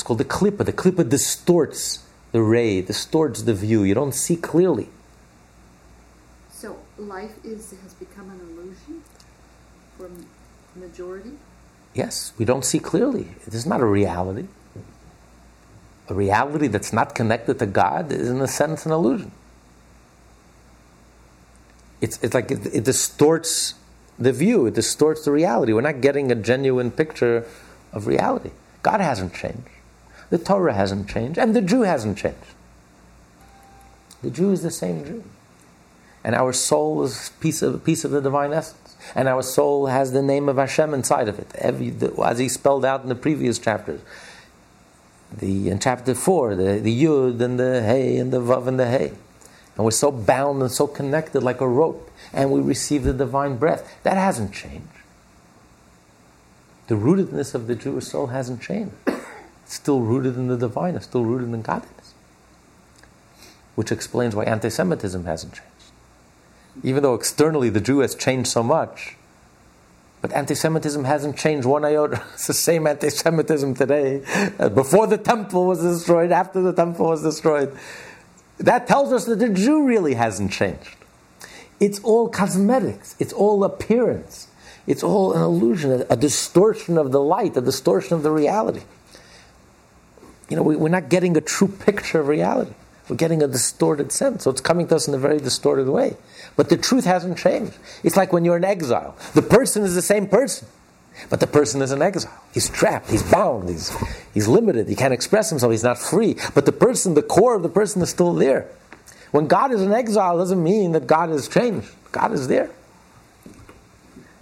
Speaker 2: It's called the klippa. The klippa distorts the ray, distorts the view. You don't see clearly.
Speaker 4: So life is has become an illusion for majority.
Speaker 2: Yes, we don't see clearly. It is not a reality. A reality that's not connected to God is, in a sense, an illusion. It's, it's like it, it distorts the view, it distorts the reality. We're not getting a genuine picture of reality. God hasn't changed. The Torah hasn't changed, and the Jew hasn't changed. The Jew is the same Jew. And our soul is a piece of, piece of the divine essence. And our soul has the name of Hashem inside of it, Every, the, as he spelled out in the previous chapters. The, in chapter 4, the, the Yud and the Hey and the Vav and the Hey. And we're so bound and so connected like a rope. And we receive the divine breath. That hasn't changed. The rootedness of the Jewish soul hasn't changed. Still rooted in the divine, it's still rooted in godliness. Which explains why anti Semitism hasn't changed. Even though externally the Jew has changed so much, but anti Semitism hasn't changed one iota. It's the same anti Semitism today. Uh, before the temple was destroyed, after the temple was destroyed. That tells us that the Jew really hasn't changed. It's all cosmetics, it's all appearance, it's all an illusion, a, distortion of the light, a distortion of the reality. You know, we, we're not getting a true picture of reality. We're getting a distorted sense. So it's coming to us in a very distorted way. But the truth hasn't changed. It's like when you're in exile. The person is the same person, but the person is in exile. He's trapped, he's bound, he's, he's limited, he can't express himself, he's not free. But the person, the core of the person is still there. When God is in exile, doesn't mean that God has changed. God is there.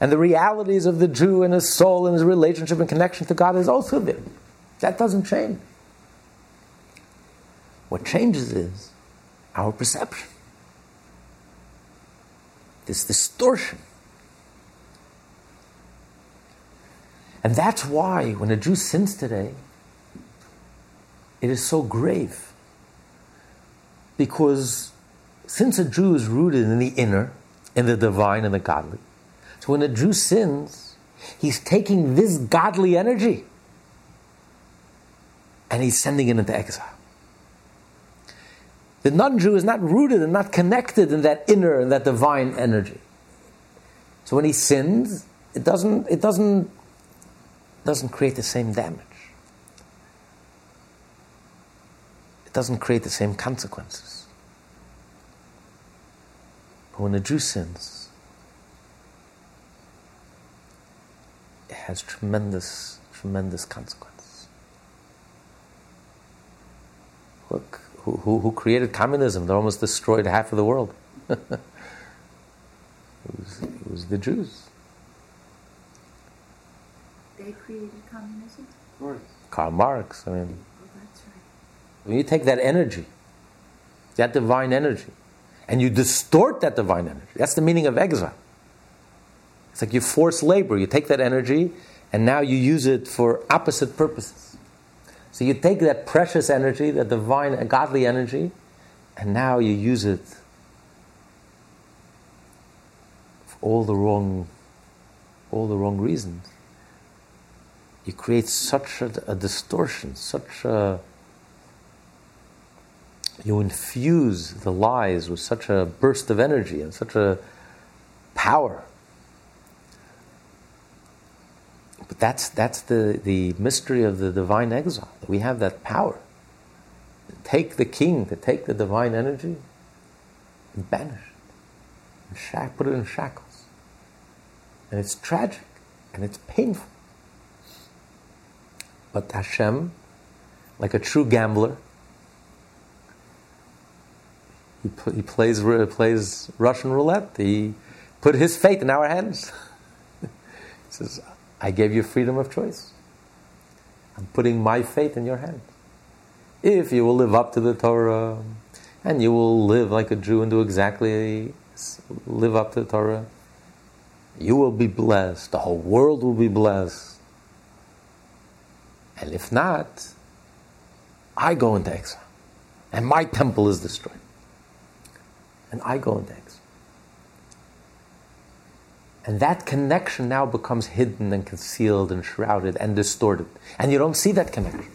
Speaker 2: And the realities of the Jew and his soul and his relationship and connection to God is also there. That doesn't change. What changes is our perception. This distortion. And that's why when a Jew sins today, it is so grave. Because since a Jew is rooted in the inner, in the divine and the godly, so when a Jew sins, he's taking this godly energy and he's sending it into exile. The non Jew is not rooted and not connected in that inner and that divine energy. So when he sins, it doesn't, it doesn't, doesn't create the same damage. It doesn't create the same consequences. But when a Jew sins, it has tremendous, tremendous consequences. Look, who, who, created communism that almost destroyed half of the world. it, was, it was the Jews.
Speaker 4: They created communism?
Speaker 3: Of course.
Speaker 2: Karl Marx, I mean.
Speaker 4: Oh, that's right.
Speaker 2: When you take that energy, that divine energy, and you distort that divine energy, that's the meaning of exile. It's like you force labor. You take that energy, and now you use it for opposite purposes. So you take that precious energy, that divine, godly energy, and now you use it for all the wrong, all the wrong reasons. You create such a, a distortion, such a you infuse the lies with such a burst of energy and such a power But that's, that's the, the mystery of the divine exile. We have that power. To take the king, to take the divine energy, and banish it, and shack, put it in shackles. And it's tragic, and it's painful. But Hashem, like a true gambler, he, he plays, plays Russian roulette. He put his fate in our hands. he says, I gave you freedom of choice. I'm putting my faith in your hands. If you will live up to the Torah and you will live like a Jew and do exactly live up to the Torah, you will be blessed. The whole world will be blessed. And if not, I go into exile. And my temple is destroyed. And I go into exile. And that connection now becomes hidden and concealed and shrouded and distorted. And you don't see that connection.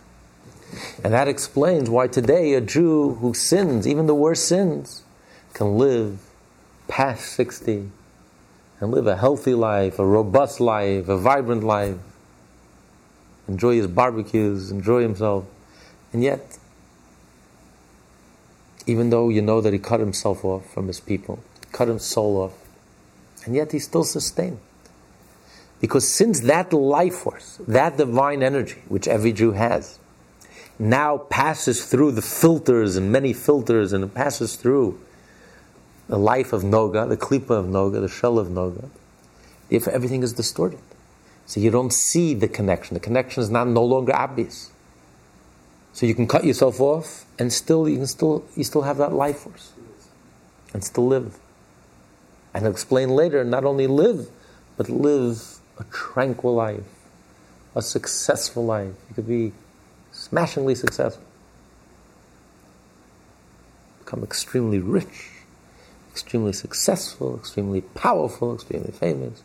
Speaker 2: And that explains why today a Jew who sins, even the worst sins, can live past 60 and live a healthy life, a robust life, a vibrant life, enjoy his barbecues, enjoy himself. And yet, even though you know that he cut himself off from his people, cut his soul off, and yet he's still sustained. Because since that life force, that divine energy, which every Jew has, now passes through the filters and many filters and it passes through the life of Noga, the klipa of Noga, the shell of Noga, if everything is distorted. So you don't see the connection. The connection is not no longer obvious. So you can cut yourself off and still you can still you still have that life force and still live. And explain later, not only live, but live a tranquil life, a successful life. You could be smashingly successful, become extremely rich, extremely successful, extremely powerful, extremely famous.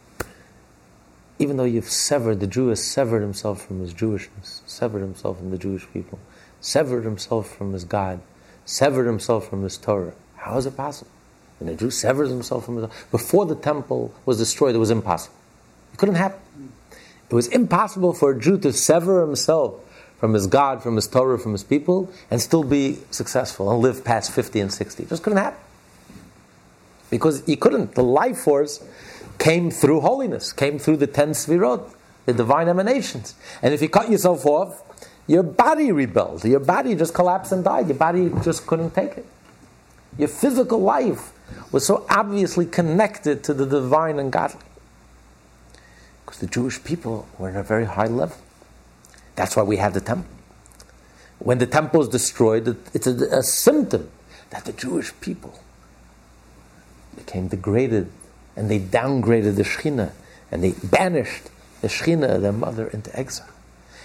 Speaker 2: Even though you've severed, the Jew has severed himself from his Jewishness, severed himself from the Jewish people, severed himself from his God, severed himself from his Torah. How is it possible? When a Jew severs himself from his before the temple was destroyed, it was impossible. It couldn't happen. It was impossible for a Jew to sever himself from his God, from his Torah, from his people, and still be successful and live past 50 and 60. It just couldn't happen. Because he couldn't. The life force came through holiness, came through the ten sfirot, the divine emanations. And if you cut yourself off, your body rebelled. Your body just collapsed and died. Your body just couldn't take it. Your physical life was so obviously connected to the divine and godly. Because the Jewish people were at a very high level. That's why we have the temple. When the temple is destroyed, it's a, a symptom that the Jewish people became degraded and they downgraded the Shekhinah and they banished the Shekhinah, their mother, into exile.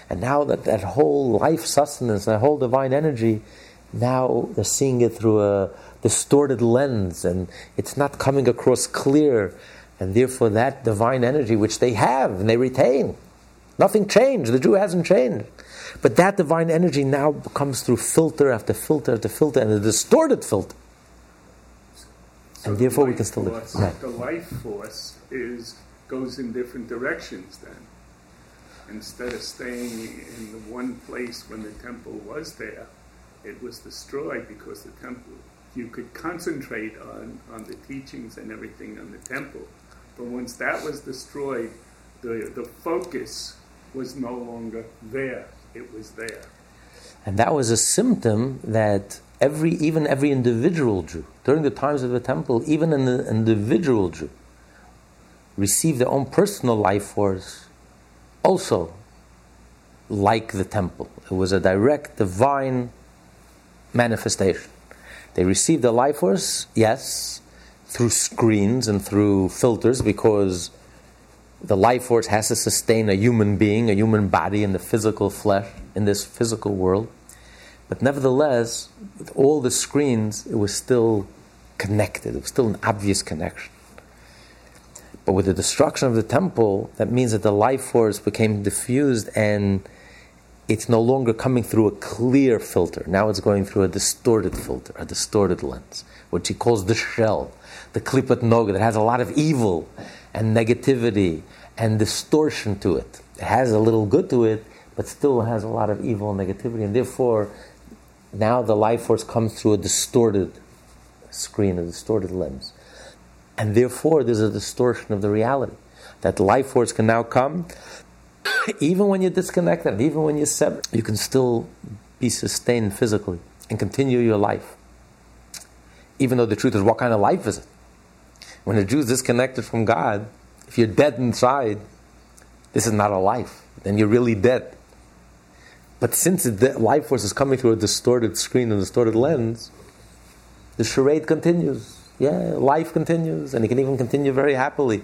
Speaker 2: And now that that whole life sustenance, that whole divine energy, now they're seeing it through a distorted lens and it's not coming across clear and therefore, that divine energy which they have and they retain, nothing changed. The Jew hasn't changed. But that divine energy now comes through filter after filter after filter and a distorted filter.
Speaker 3: So
Speaker 2: and therefore,
Speaker 3: the
Speaker 2: we can still live.
Speaker 3: force-
Speaker 2: Right.
Speaker 3: The life force is goes in different directions then. Instead of staying in the one place when the temple was there, it was destroyed because the temple, you could concentrate on, on the teachings and everything on the temple. But once that was destroyed, the, the focus was no longer there. It was there.
Speaker 2: And that was a symptom that every, even every individual Jew, during the times of the temple, even an individual Jew, received their own personal life force also like the temple. It was a direct divine manifestation. They received the life force, yes, through screens and through filters because the life force has to sustain a human being, a human body in the physical flesh, in this physical world. But nevertheless, with all the screens, it was still connected. It was still an obvious connection. But with the destruction of the temple, that means that the life force became diffused and it's no longer coming through a clear filter. Now it's going through a distorted filter, a distorted lens, which he calls the shell the klipat noga that has a lot of evil and negativity and distortion to it. It has a little good to it, but still has a lot of evil and negativity, and therefore now the life force comes through a distorted screen, a distorted lens. And therefore there's a distortion of the reality. That life force can now come, even when you're disconnected, even when you're severed, you can still be sustained physically and continue your life. Even though the truth is, what kind of life is it? When a Jew is disconnected from God, if you're dead inside, this is not a life. Then you're really dead. But since the life force is coming through a distorted screen and distorted lens, the charade continues. Yeah, life continues, and it can even continue very happily.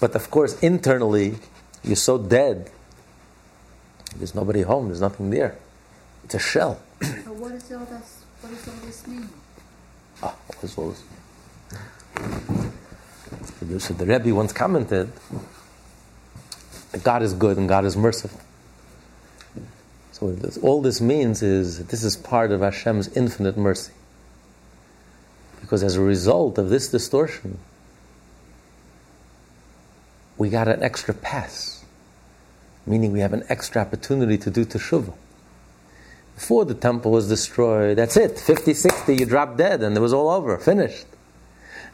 Speaker 2: But of course, internally, you're so dead. There's nobody home. There's nothing there. It's a shell.
Speaker 4: So what does all this, what does all this mean?
Speaker 2: Ah, what is all this? So the Rebbe once commented that God is good and God is merciful. So all this means is this is part of Hashem's infinite mercy. Because as a result of this distortion, we got an extra pass, meaning we have an extra opportunity to do teshuvah. Before the temple was destroyed, that's it, 50, 60, you drop dead and it was all over, finished.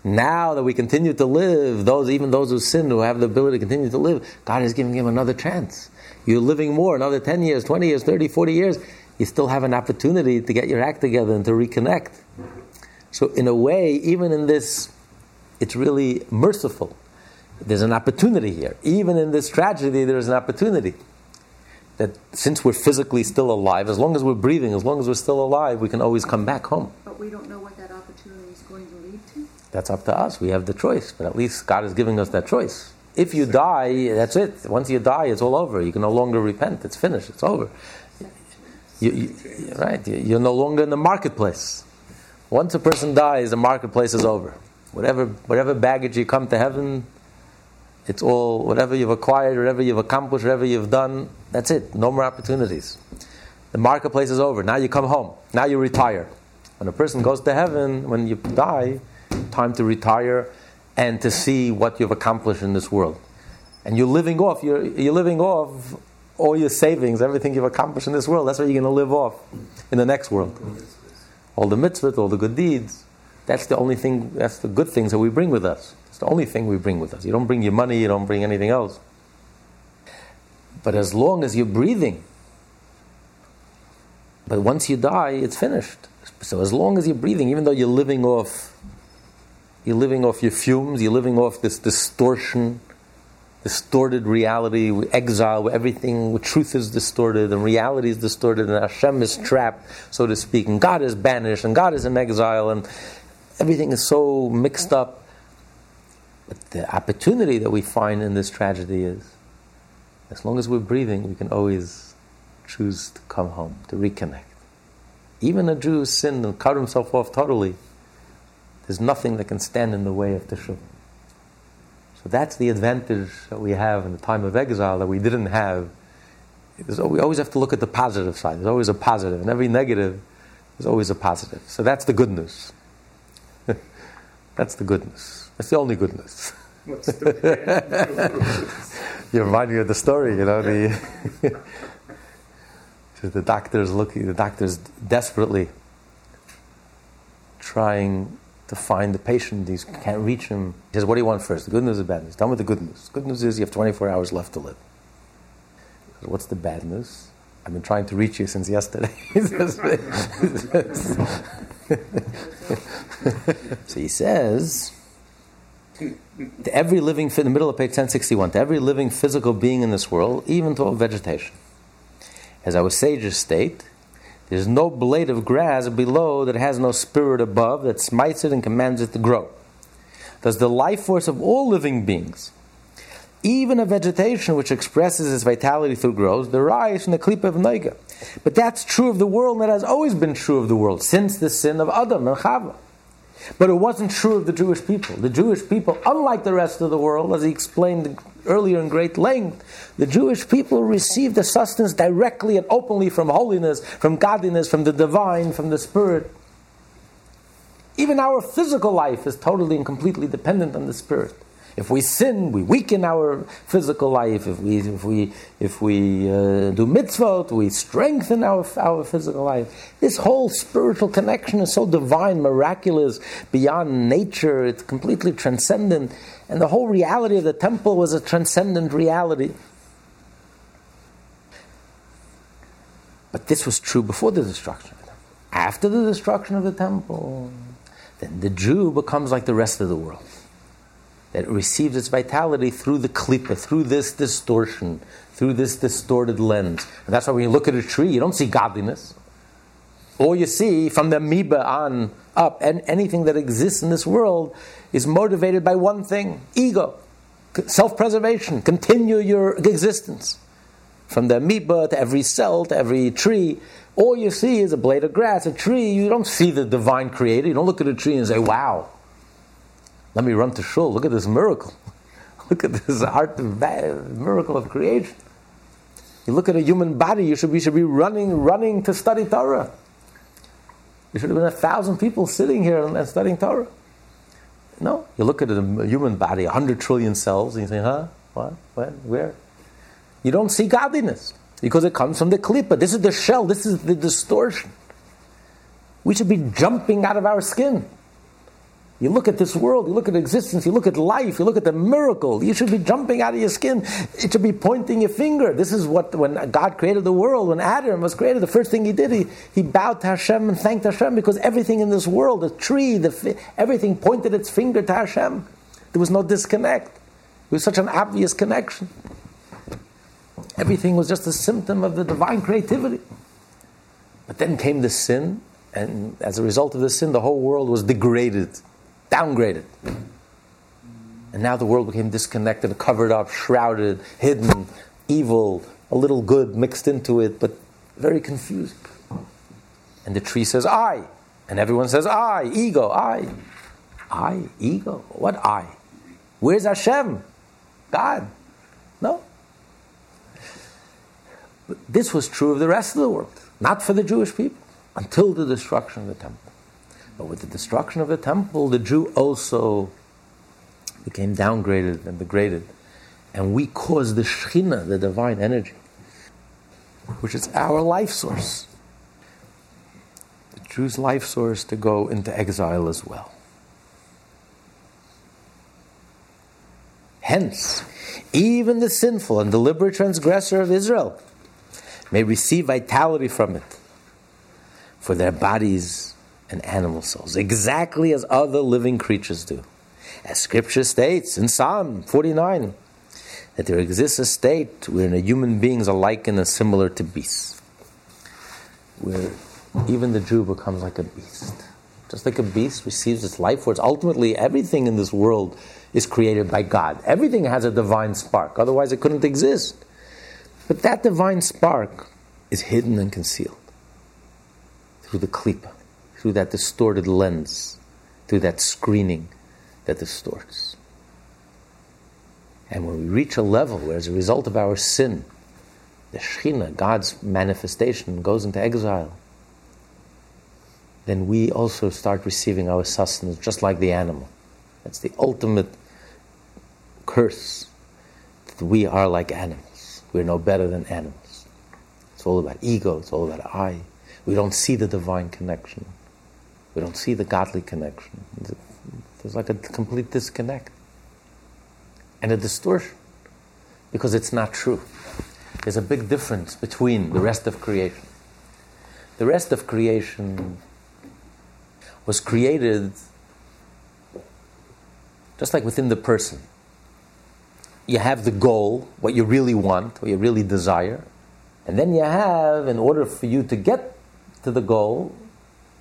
Speaker 2: Now that we continue to live, those even those who sin, who have the ability to continue to live, God is giving him another chance. You're living more, another 10 years, 20 years, 30, 40 years, you still have an opportunity to get your act together and to reconnect. So, in a way, even in this, it's really merciful. There's an opportunity here. Even in this tragedy, there's an opportunity. That since we're physically still alive, as long as we're breathing, as long as we're still alive, we can always come back home.
Speaker 4: But we don't know what that opportunity is going to lead to.
Speaker 2: That's up to us. We have the choice, but at least God is giving us that choice. If you die, that's it. Once you die, it's all over. You can no longer repent. It's finished. It's over. You, you, right? You're no longer in the marketplace. Once a person dies, the marketplace is over. Whatever, whatever baggage you come to heaven, it's all, whatever you've acquired, whatever you've accomplished, whatever you've done, that's it. No more opportunities. The marketplace is over. Now you come home. Now you retire. When a person goes to heaven, when you die, time to retire and to see what you've accomplished in this world. And you're living off, you're, you're living off all your savings, everything you've accomplished in this world. That's what you're going to live off in the next world all the mitzvot, all the good deeds. That's the only thing, that's the good things that we bring with us. It's the only thing we bring with us. You don't bring your money, you don't bring anything else. But as long as you're breathing, but once you die, it's finished. So as long as you're breathing, even though you're living off, you're living off your fumes, you're living off this distortion, distorted reality, exile, where everything, where truth is distorted and reality is distorted and Hashem is trapped, so to speak, and God is banished and God is in exile and everything is so mixed up. But the opportunity that we find in this tragedy is as long as we're breathing, we can always choose to come home, to reconnect. Even a Jew who sinned and cut himself off totally, there's nothing that can stand in the way of Teshuvah. So that's the advantage that we have in the time of exile that we didn't have. we always have to look at the positive side. There's always a positive, and every negative is always a positive. So that's the good news. That's the goodness. That's the only good news.
Speaker 3: What's the bad
Speaker 2: you remind me of the story, you know, the the doctors looking, the doctors desperately trying to find the patient. He can't reach him. He says, What do you want first? The good news or bad news? Tell me the good news. Good news is you have 24 hours left to live. Says, What's the bad news? I've been trying to reach you since yesterday. so he says, to every living, in the middle of page 1061, to every living physical being in this world, even to all vegetation. As our sages state, there's no blade of grass below that has no spirit above that smites it and commands it to grow. Thus, the life force of all living beings, even a vegetation which expresses its vitality through growth, derives from the klipa of Noga. But that's true of the world, and that has always been true of the world since the sin of Adam and Chava. But it wasn't true of the Jewish people. The Jewish people, unlike the rest of the world, as he explained earlier in great length, the Jewish people received the sustenance directly and openly from holiness, from godliness, from the divine, from the Spirit. Even our physical life is totally and completely dependent on the Spirit. If we sin, we weaken our physical life. If we, if we, if we uh, do mitzvot, we strengthen our, our physical life. This whole spiritual connection is so divine, miraculous, beyond nature. It's completely transcendent. And the whole reality of the temple was a transcendent reality. But this was true before the destruction of the temple. After the destruction of the temple, then the Jew becomes like the rest of the world that it receives its vitality through the klipa, through this distortion, through this distorted lens. And that's why when you look at a tree, you don't see godliness. All you see from the amoeba on up, and anything that exists in this world is motivated by one thing ego, self preservation, continue your existence. From the amoeba to every cell to every tree, all you see is a blade of grass, a tree. You don't see the divine creator. You don't look at a tree and say, wow, let me run to shul. Look at this miracle. Look at this art miracle of creation. You look at a human body. You should be should be running running to study Torah. There should have been a thousand people sitting here and studying Torah. No, you look at a human body, a hundred trillion cells, and you say, "Huh? What? When? Where?" You don't see godliness because it comes from the klipa. This is the shell. This is the distortion. We should be jumping out of our skin. You look at this world, you look at existence, you look at life, you look at the miracle. You should be jumping out of your skin. It should be pointing your finger. This is what, when God created the world, when Adam was created, the first thing he did, he, he bowed to Hashem and thanked Hashem because everything in this world, the tree, the, everything pointed its finger to Hashem. There was no disconnect. It was such an obvious connection. Everything was just a symptom of the divine creativity. But then came the sin, and as a result of the sin, the whole world was degraded downgraded. And now the world became disconnected, covered up, shrouded, hidden, evil, a little good mixed into it, but very confusing. And the tree says, I. And everyone says, I, ego, I. I, ego. What I? Where's Hashem? God. No. But this was true of the rest of the world, not for the Jewish people, until the destruction of the temple. But with the destruction of the temple, the Jew also became downgraded and degraded. And we caused the Shekhinah, the divine energy, which is our life source, the Jew's life source, to go into exile as well. Hence, even the sinful and deliberate transgressor of Israel may receive vitality from it, for their bodies and animal souls, exactly as other living creatures do. As scripture states in Psalm 49, that there exists a state where human beings are likened and similar to beasts, where even the Jew becomes like a beast. Just like a beast receives its life force, ultimately everything in this world is created by God. Everything has a divine spark, otherwise it couldn't exist. But that divine spark is hidden and concealed through the klipa through that distorted lens, through that screening that distorts. And when we reach a level where, as a result of our sin, the Shekhinah, God's manifestation, goes into exile, then we also start receiving our sustenance just like the animal. That's the ultimate curse. That we are like animals. We're no better than animals. It's all about ego, it's all about I. We don't see the divine connection. We don't see the godly connection. There's like a complete disconnect and a distortion because it's not true. There's a big difference between the rest of creation. The rest of creation was created just like within the person. You have the goal, what you really want, what you really desire, and then you have, in order for you to get to the goal,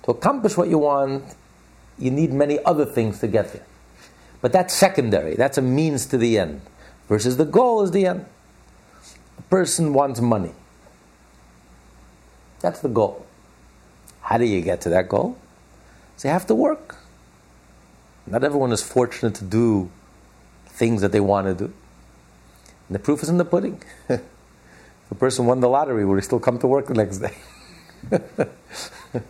Speaker 2: to accomplish what you want, you need many other things to get there. But that's secondary, that's a means to the end, versus the goal is the end. A person wants money. That's the goal. How do you get to that goal? So you have to work. Not everyone is fortunate to do things that they want to do. And the proof is in the pudding. the person won the lottery, will he still come to work the next day?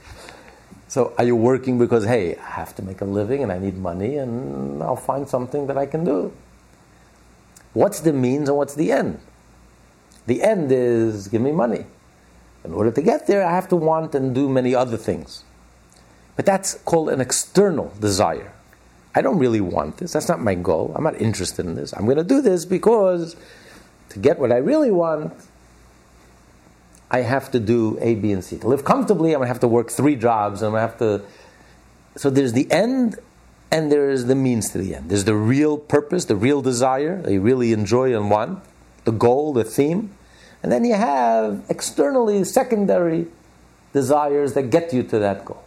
Speaker 2: So are you working because, hey, I have to make a living and I need money and I'll find something that I can do? What's the means and what's the end? The end is give me money. In order to get there, I have to want and do many other things. But that's called an external desire. I don't really want this. That's not my goal. I'm not interested in this. I'm going to do this because to get what I really want, I have to do A, B, and C. To live comfortably, I'm going to have to work three jobs. I'm going to have to. So there's the end, and there's the means to the end. There's the real purpose, the real desire that you really enjoy and want, the goal, the theme. And then you have externally secondary desires that get you to that goal.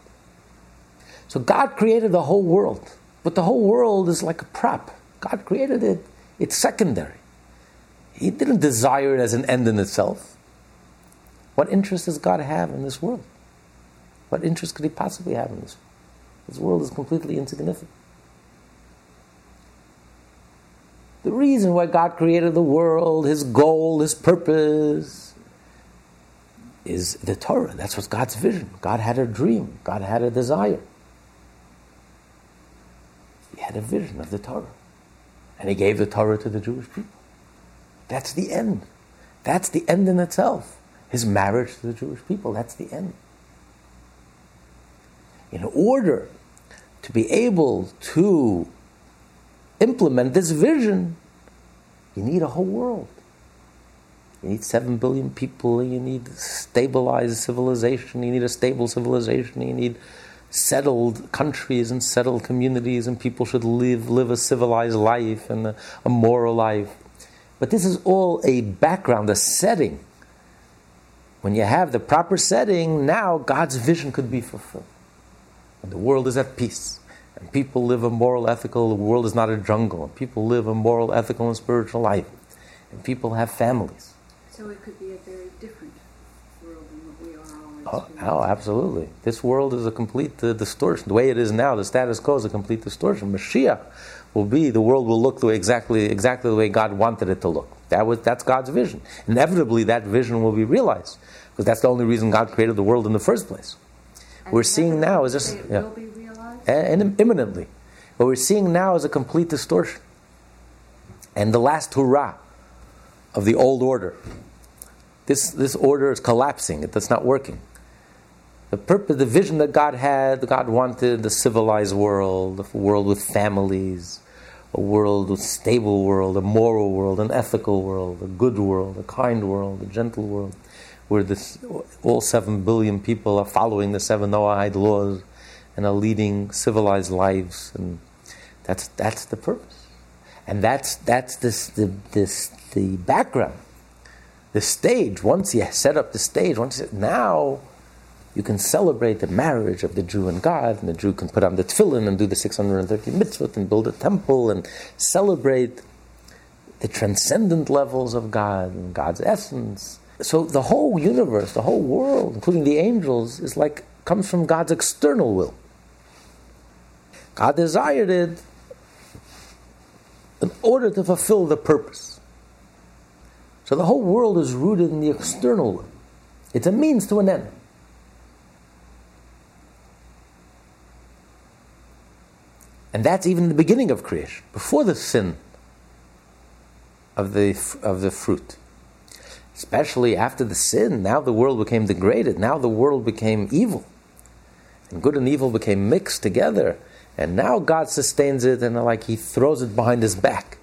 Speaker 2: So God created the whole world, but the whole world is like a prop. God created it, it's secondary. He didn't desire it as an end in itself. What interest does God have in this world? What interest could He possibly have in this world? This world is completely insignificant. The reason why God created the world, His goal, His purpose, is the Torah. That's what God's vision. God had a dream, God had a desire. He had a vision of the Torah. And He gave the Torah to the Jewish people. That's the end. That's the end in itself his marriage to the Jewish people. That's the end. In order to be able to implement this vision, you need a whole world. You need seven billion people, you need stabilized civilization, you need a stable civilization, you need settled countries and settled communities, and people should live, live a civilized life and a, a moral life. But this is all a background, a setting. When you have the proper setting, now God's vision could be fulfilled. And the world is at peace. And people live a moral, ethical, the world is not a jungle. And people live a moral, ethical, and spiritual life. And people have families.
Speaker 4: So it could be a very different world than what we are
Speaker 2: Oh, oh, absolutely. This world is a complete uh, distortion. The way it is now, the status quo is a complete distortion. Mashiach will be, the world will look the way exactly, exactly the way God wanted it to look. That was, that's God's vision. Inevitably, that vision will be realized because that's the only reason God created the world in the first place.
Speaker 4: And
Speaker 2: we're seeing now is
Speaker 4: It
Speaker 2: yeah.
Speaker 4: will be realized.
Speaker 2: and, and imminently. What we're seeing now is a complete distortion. And the last hurrah of the old order. This, this order is collapsing, it's not working. The purpose, the vision that God had, God wanted the civilized world, a world with families, a world with stable world, a moral world, an ethical world, a good world, a kind world, a gentle world, where this, all seven billion people are following the seven Noahide laws and are leading civilized lives, and that's that's the purpose, and that's that's this the this the background, the stage. Once you set up the stage, once you, now you can celebrate the marriage of the Jew and God, and the Jew can put on the tefillin and do the 630 mitzvot and build a temple and celebrate the transcendent levels of God and God's essence. So the whole universe, the whole world, including the angels, is like comes from God's external will. God desired it in order to fulfill the purpose. So the whole world is rooted in the external will. It's a means to an end. And that's even the beginning of creation, before the sin of the, of the fruit. Especially after the sin, now the world became degraded, now the world became evil. And good and evil became mixed together. And now God sustains it and like He throws it behind His back.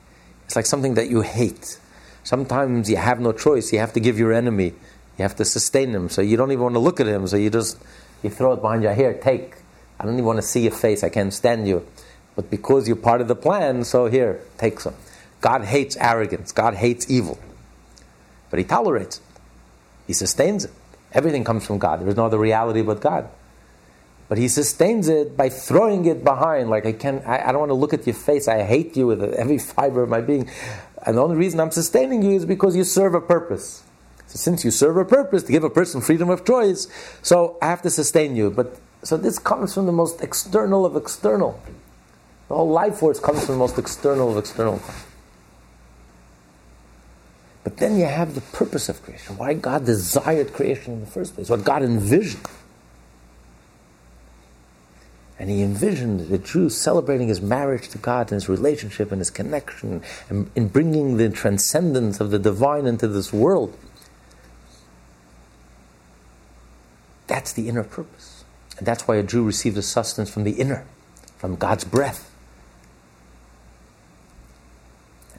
Speaker 2: It's like something that you hate. Sometimes you have no choice, you have to give your enemy, you have to sustain him, so you don't even want to look at him, so you just you throw it behind your hair, take. I don't even want to see your face, I can't stand you. But because you're part of the plan, so here, take some. God hates arrogance, God hates evil. But He tolerates it, He sustains it. Everything comes from God. There is no other reality but God. But He sustains it by throwing it behind. Like, I, can't, I, I don't want to look at your face. I hate you with every fiber of my being. And the only reason I'm sustaining you is because you serve a purpose. So since you serve a purpose to give a person freedom of choice, so I have to sustain you. But so this comes from the most external of external. The whole life force comes from the most external of external. But then you have the purpose of creation. Why God desired creation in the first place. What God envisioned. And he envisioned the Jew celebrating his marriage to God and his relationship and his connection and in bringing the transcendence of the divine into this world. That's the inner purpose. And that's why a Jew receives a sustenance from the inner, from God's breath.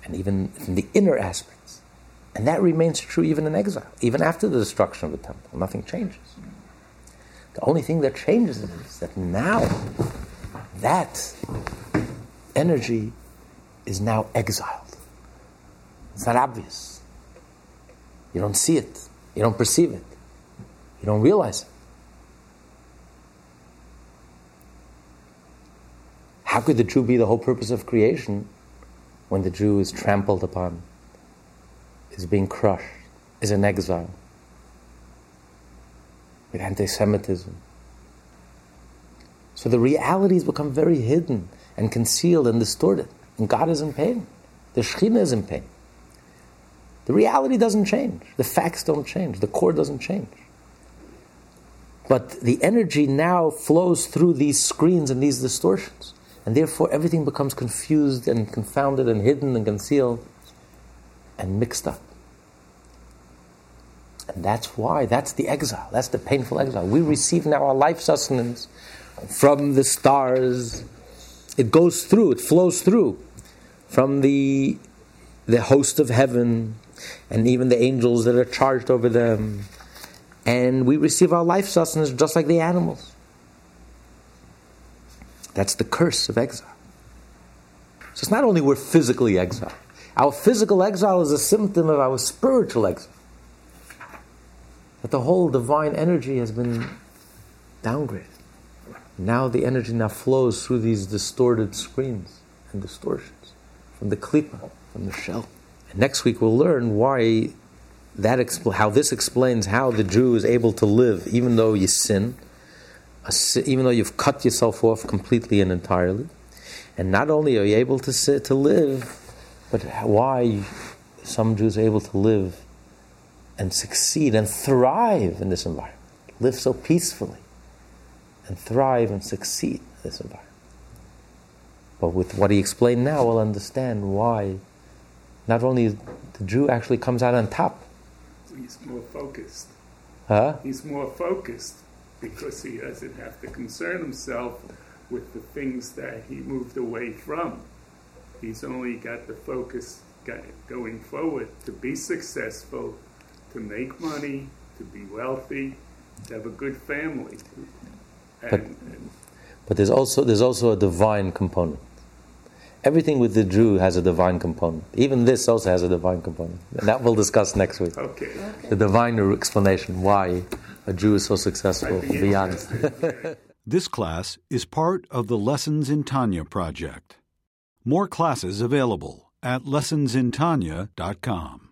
Speaker 2: And even from the inner aspects. And that remains true even in exile, even after the destruction of the temple. Nothing changes. The only thing that changes is that now that energy is now exiled. It's not obvious. You don't see it. You don't perceive it. You don't realize it. How could the Jew be the whole purpose of creation when the Jew is trampled upon, is being crushed, is in exile? with anti Semitism. So the realities become very hidden and concealed and distorted. And God is in pain. The Shekhinah is in pain. The reality doesn't change. The facts don't change. The core doesn't change. But the energy now flows through these screens and these distortions. And therefore, everything becomes confused and confounded and hidden and concealed and mixed up. And that's why, that's the exile, that's the painful exile. We receive now our life sustenance from the stars. It goes through, it flows through from the, the host of heaven and even the angels that are charged over them. And we receive our life sustenance just like the animals. That's the curse of exile. So it's not only we're physically exiled, our physical exile is a symptom of our spiritual exile. That the whole divine energy has been downgraded. Now the energy now flows through these distorted screens and distortions from the klipa, from the shell. And next week we'll learn why that expl- how this explains how the Jew is able to live even though you sin, even though you've cut yourself off completely and entirely. And not only are you able to sit, to live, but why some Jews are able to live and succeed and thrive in this environment, live so peacefully and thrive and succeed in this environment. But with what he explained now, we'll understand why not only the Jew actually comes out on top.
Speaker 3: He's more focused.
Speaker 2: Huh?
Speaker 3: He's more focused because he doesn't have to concern himself with the things that he moved away from. He's only got the focus going forward to be successful, to make money, to be wealthy, to have a good family.
Speaker 2: And, but, but there's also there's also a divine component. Everything with the Jew has a divine component. Even this also has a divine component. And that we'll discuss next week.
Speaker 3: Okay. okay.
Speaker 2: The divine explanation why a Jew is so successful beyond.
Speaker 1: this class is part of the Lessons in Tanya project. More classes available at lessonsintanya.com.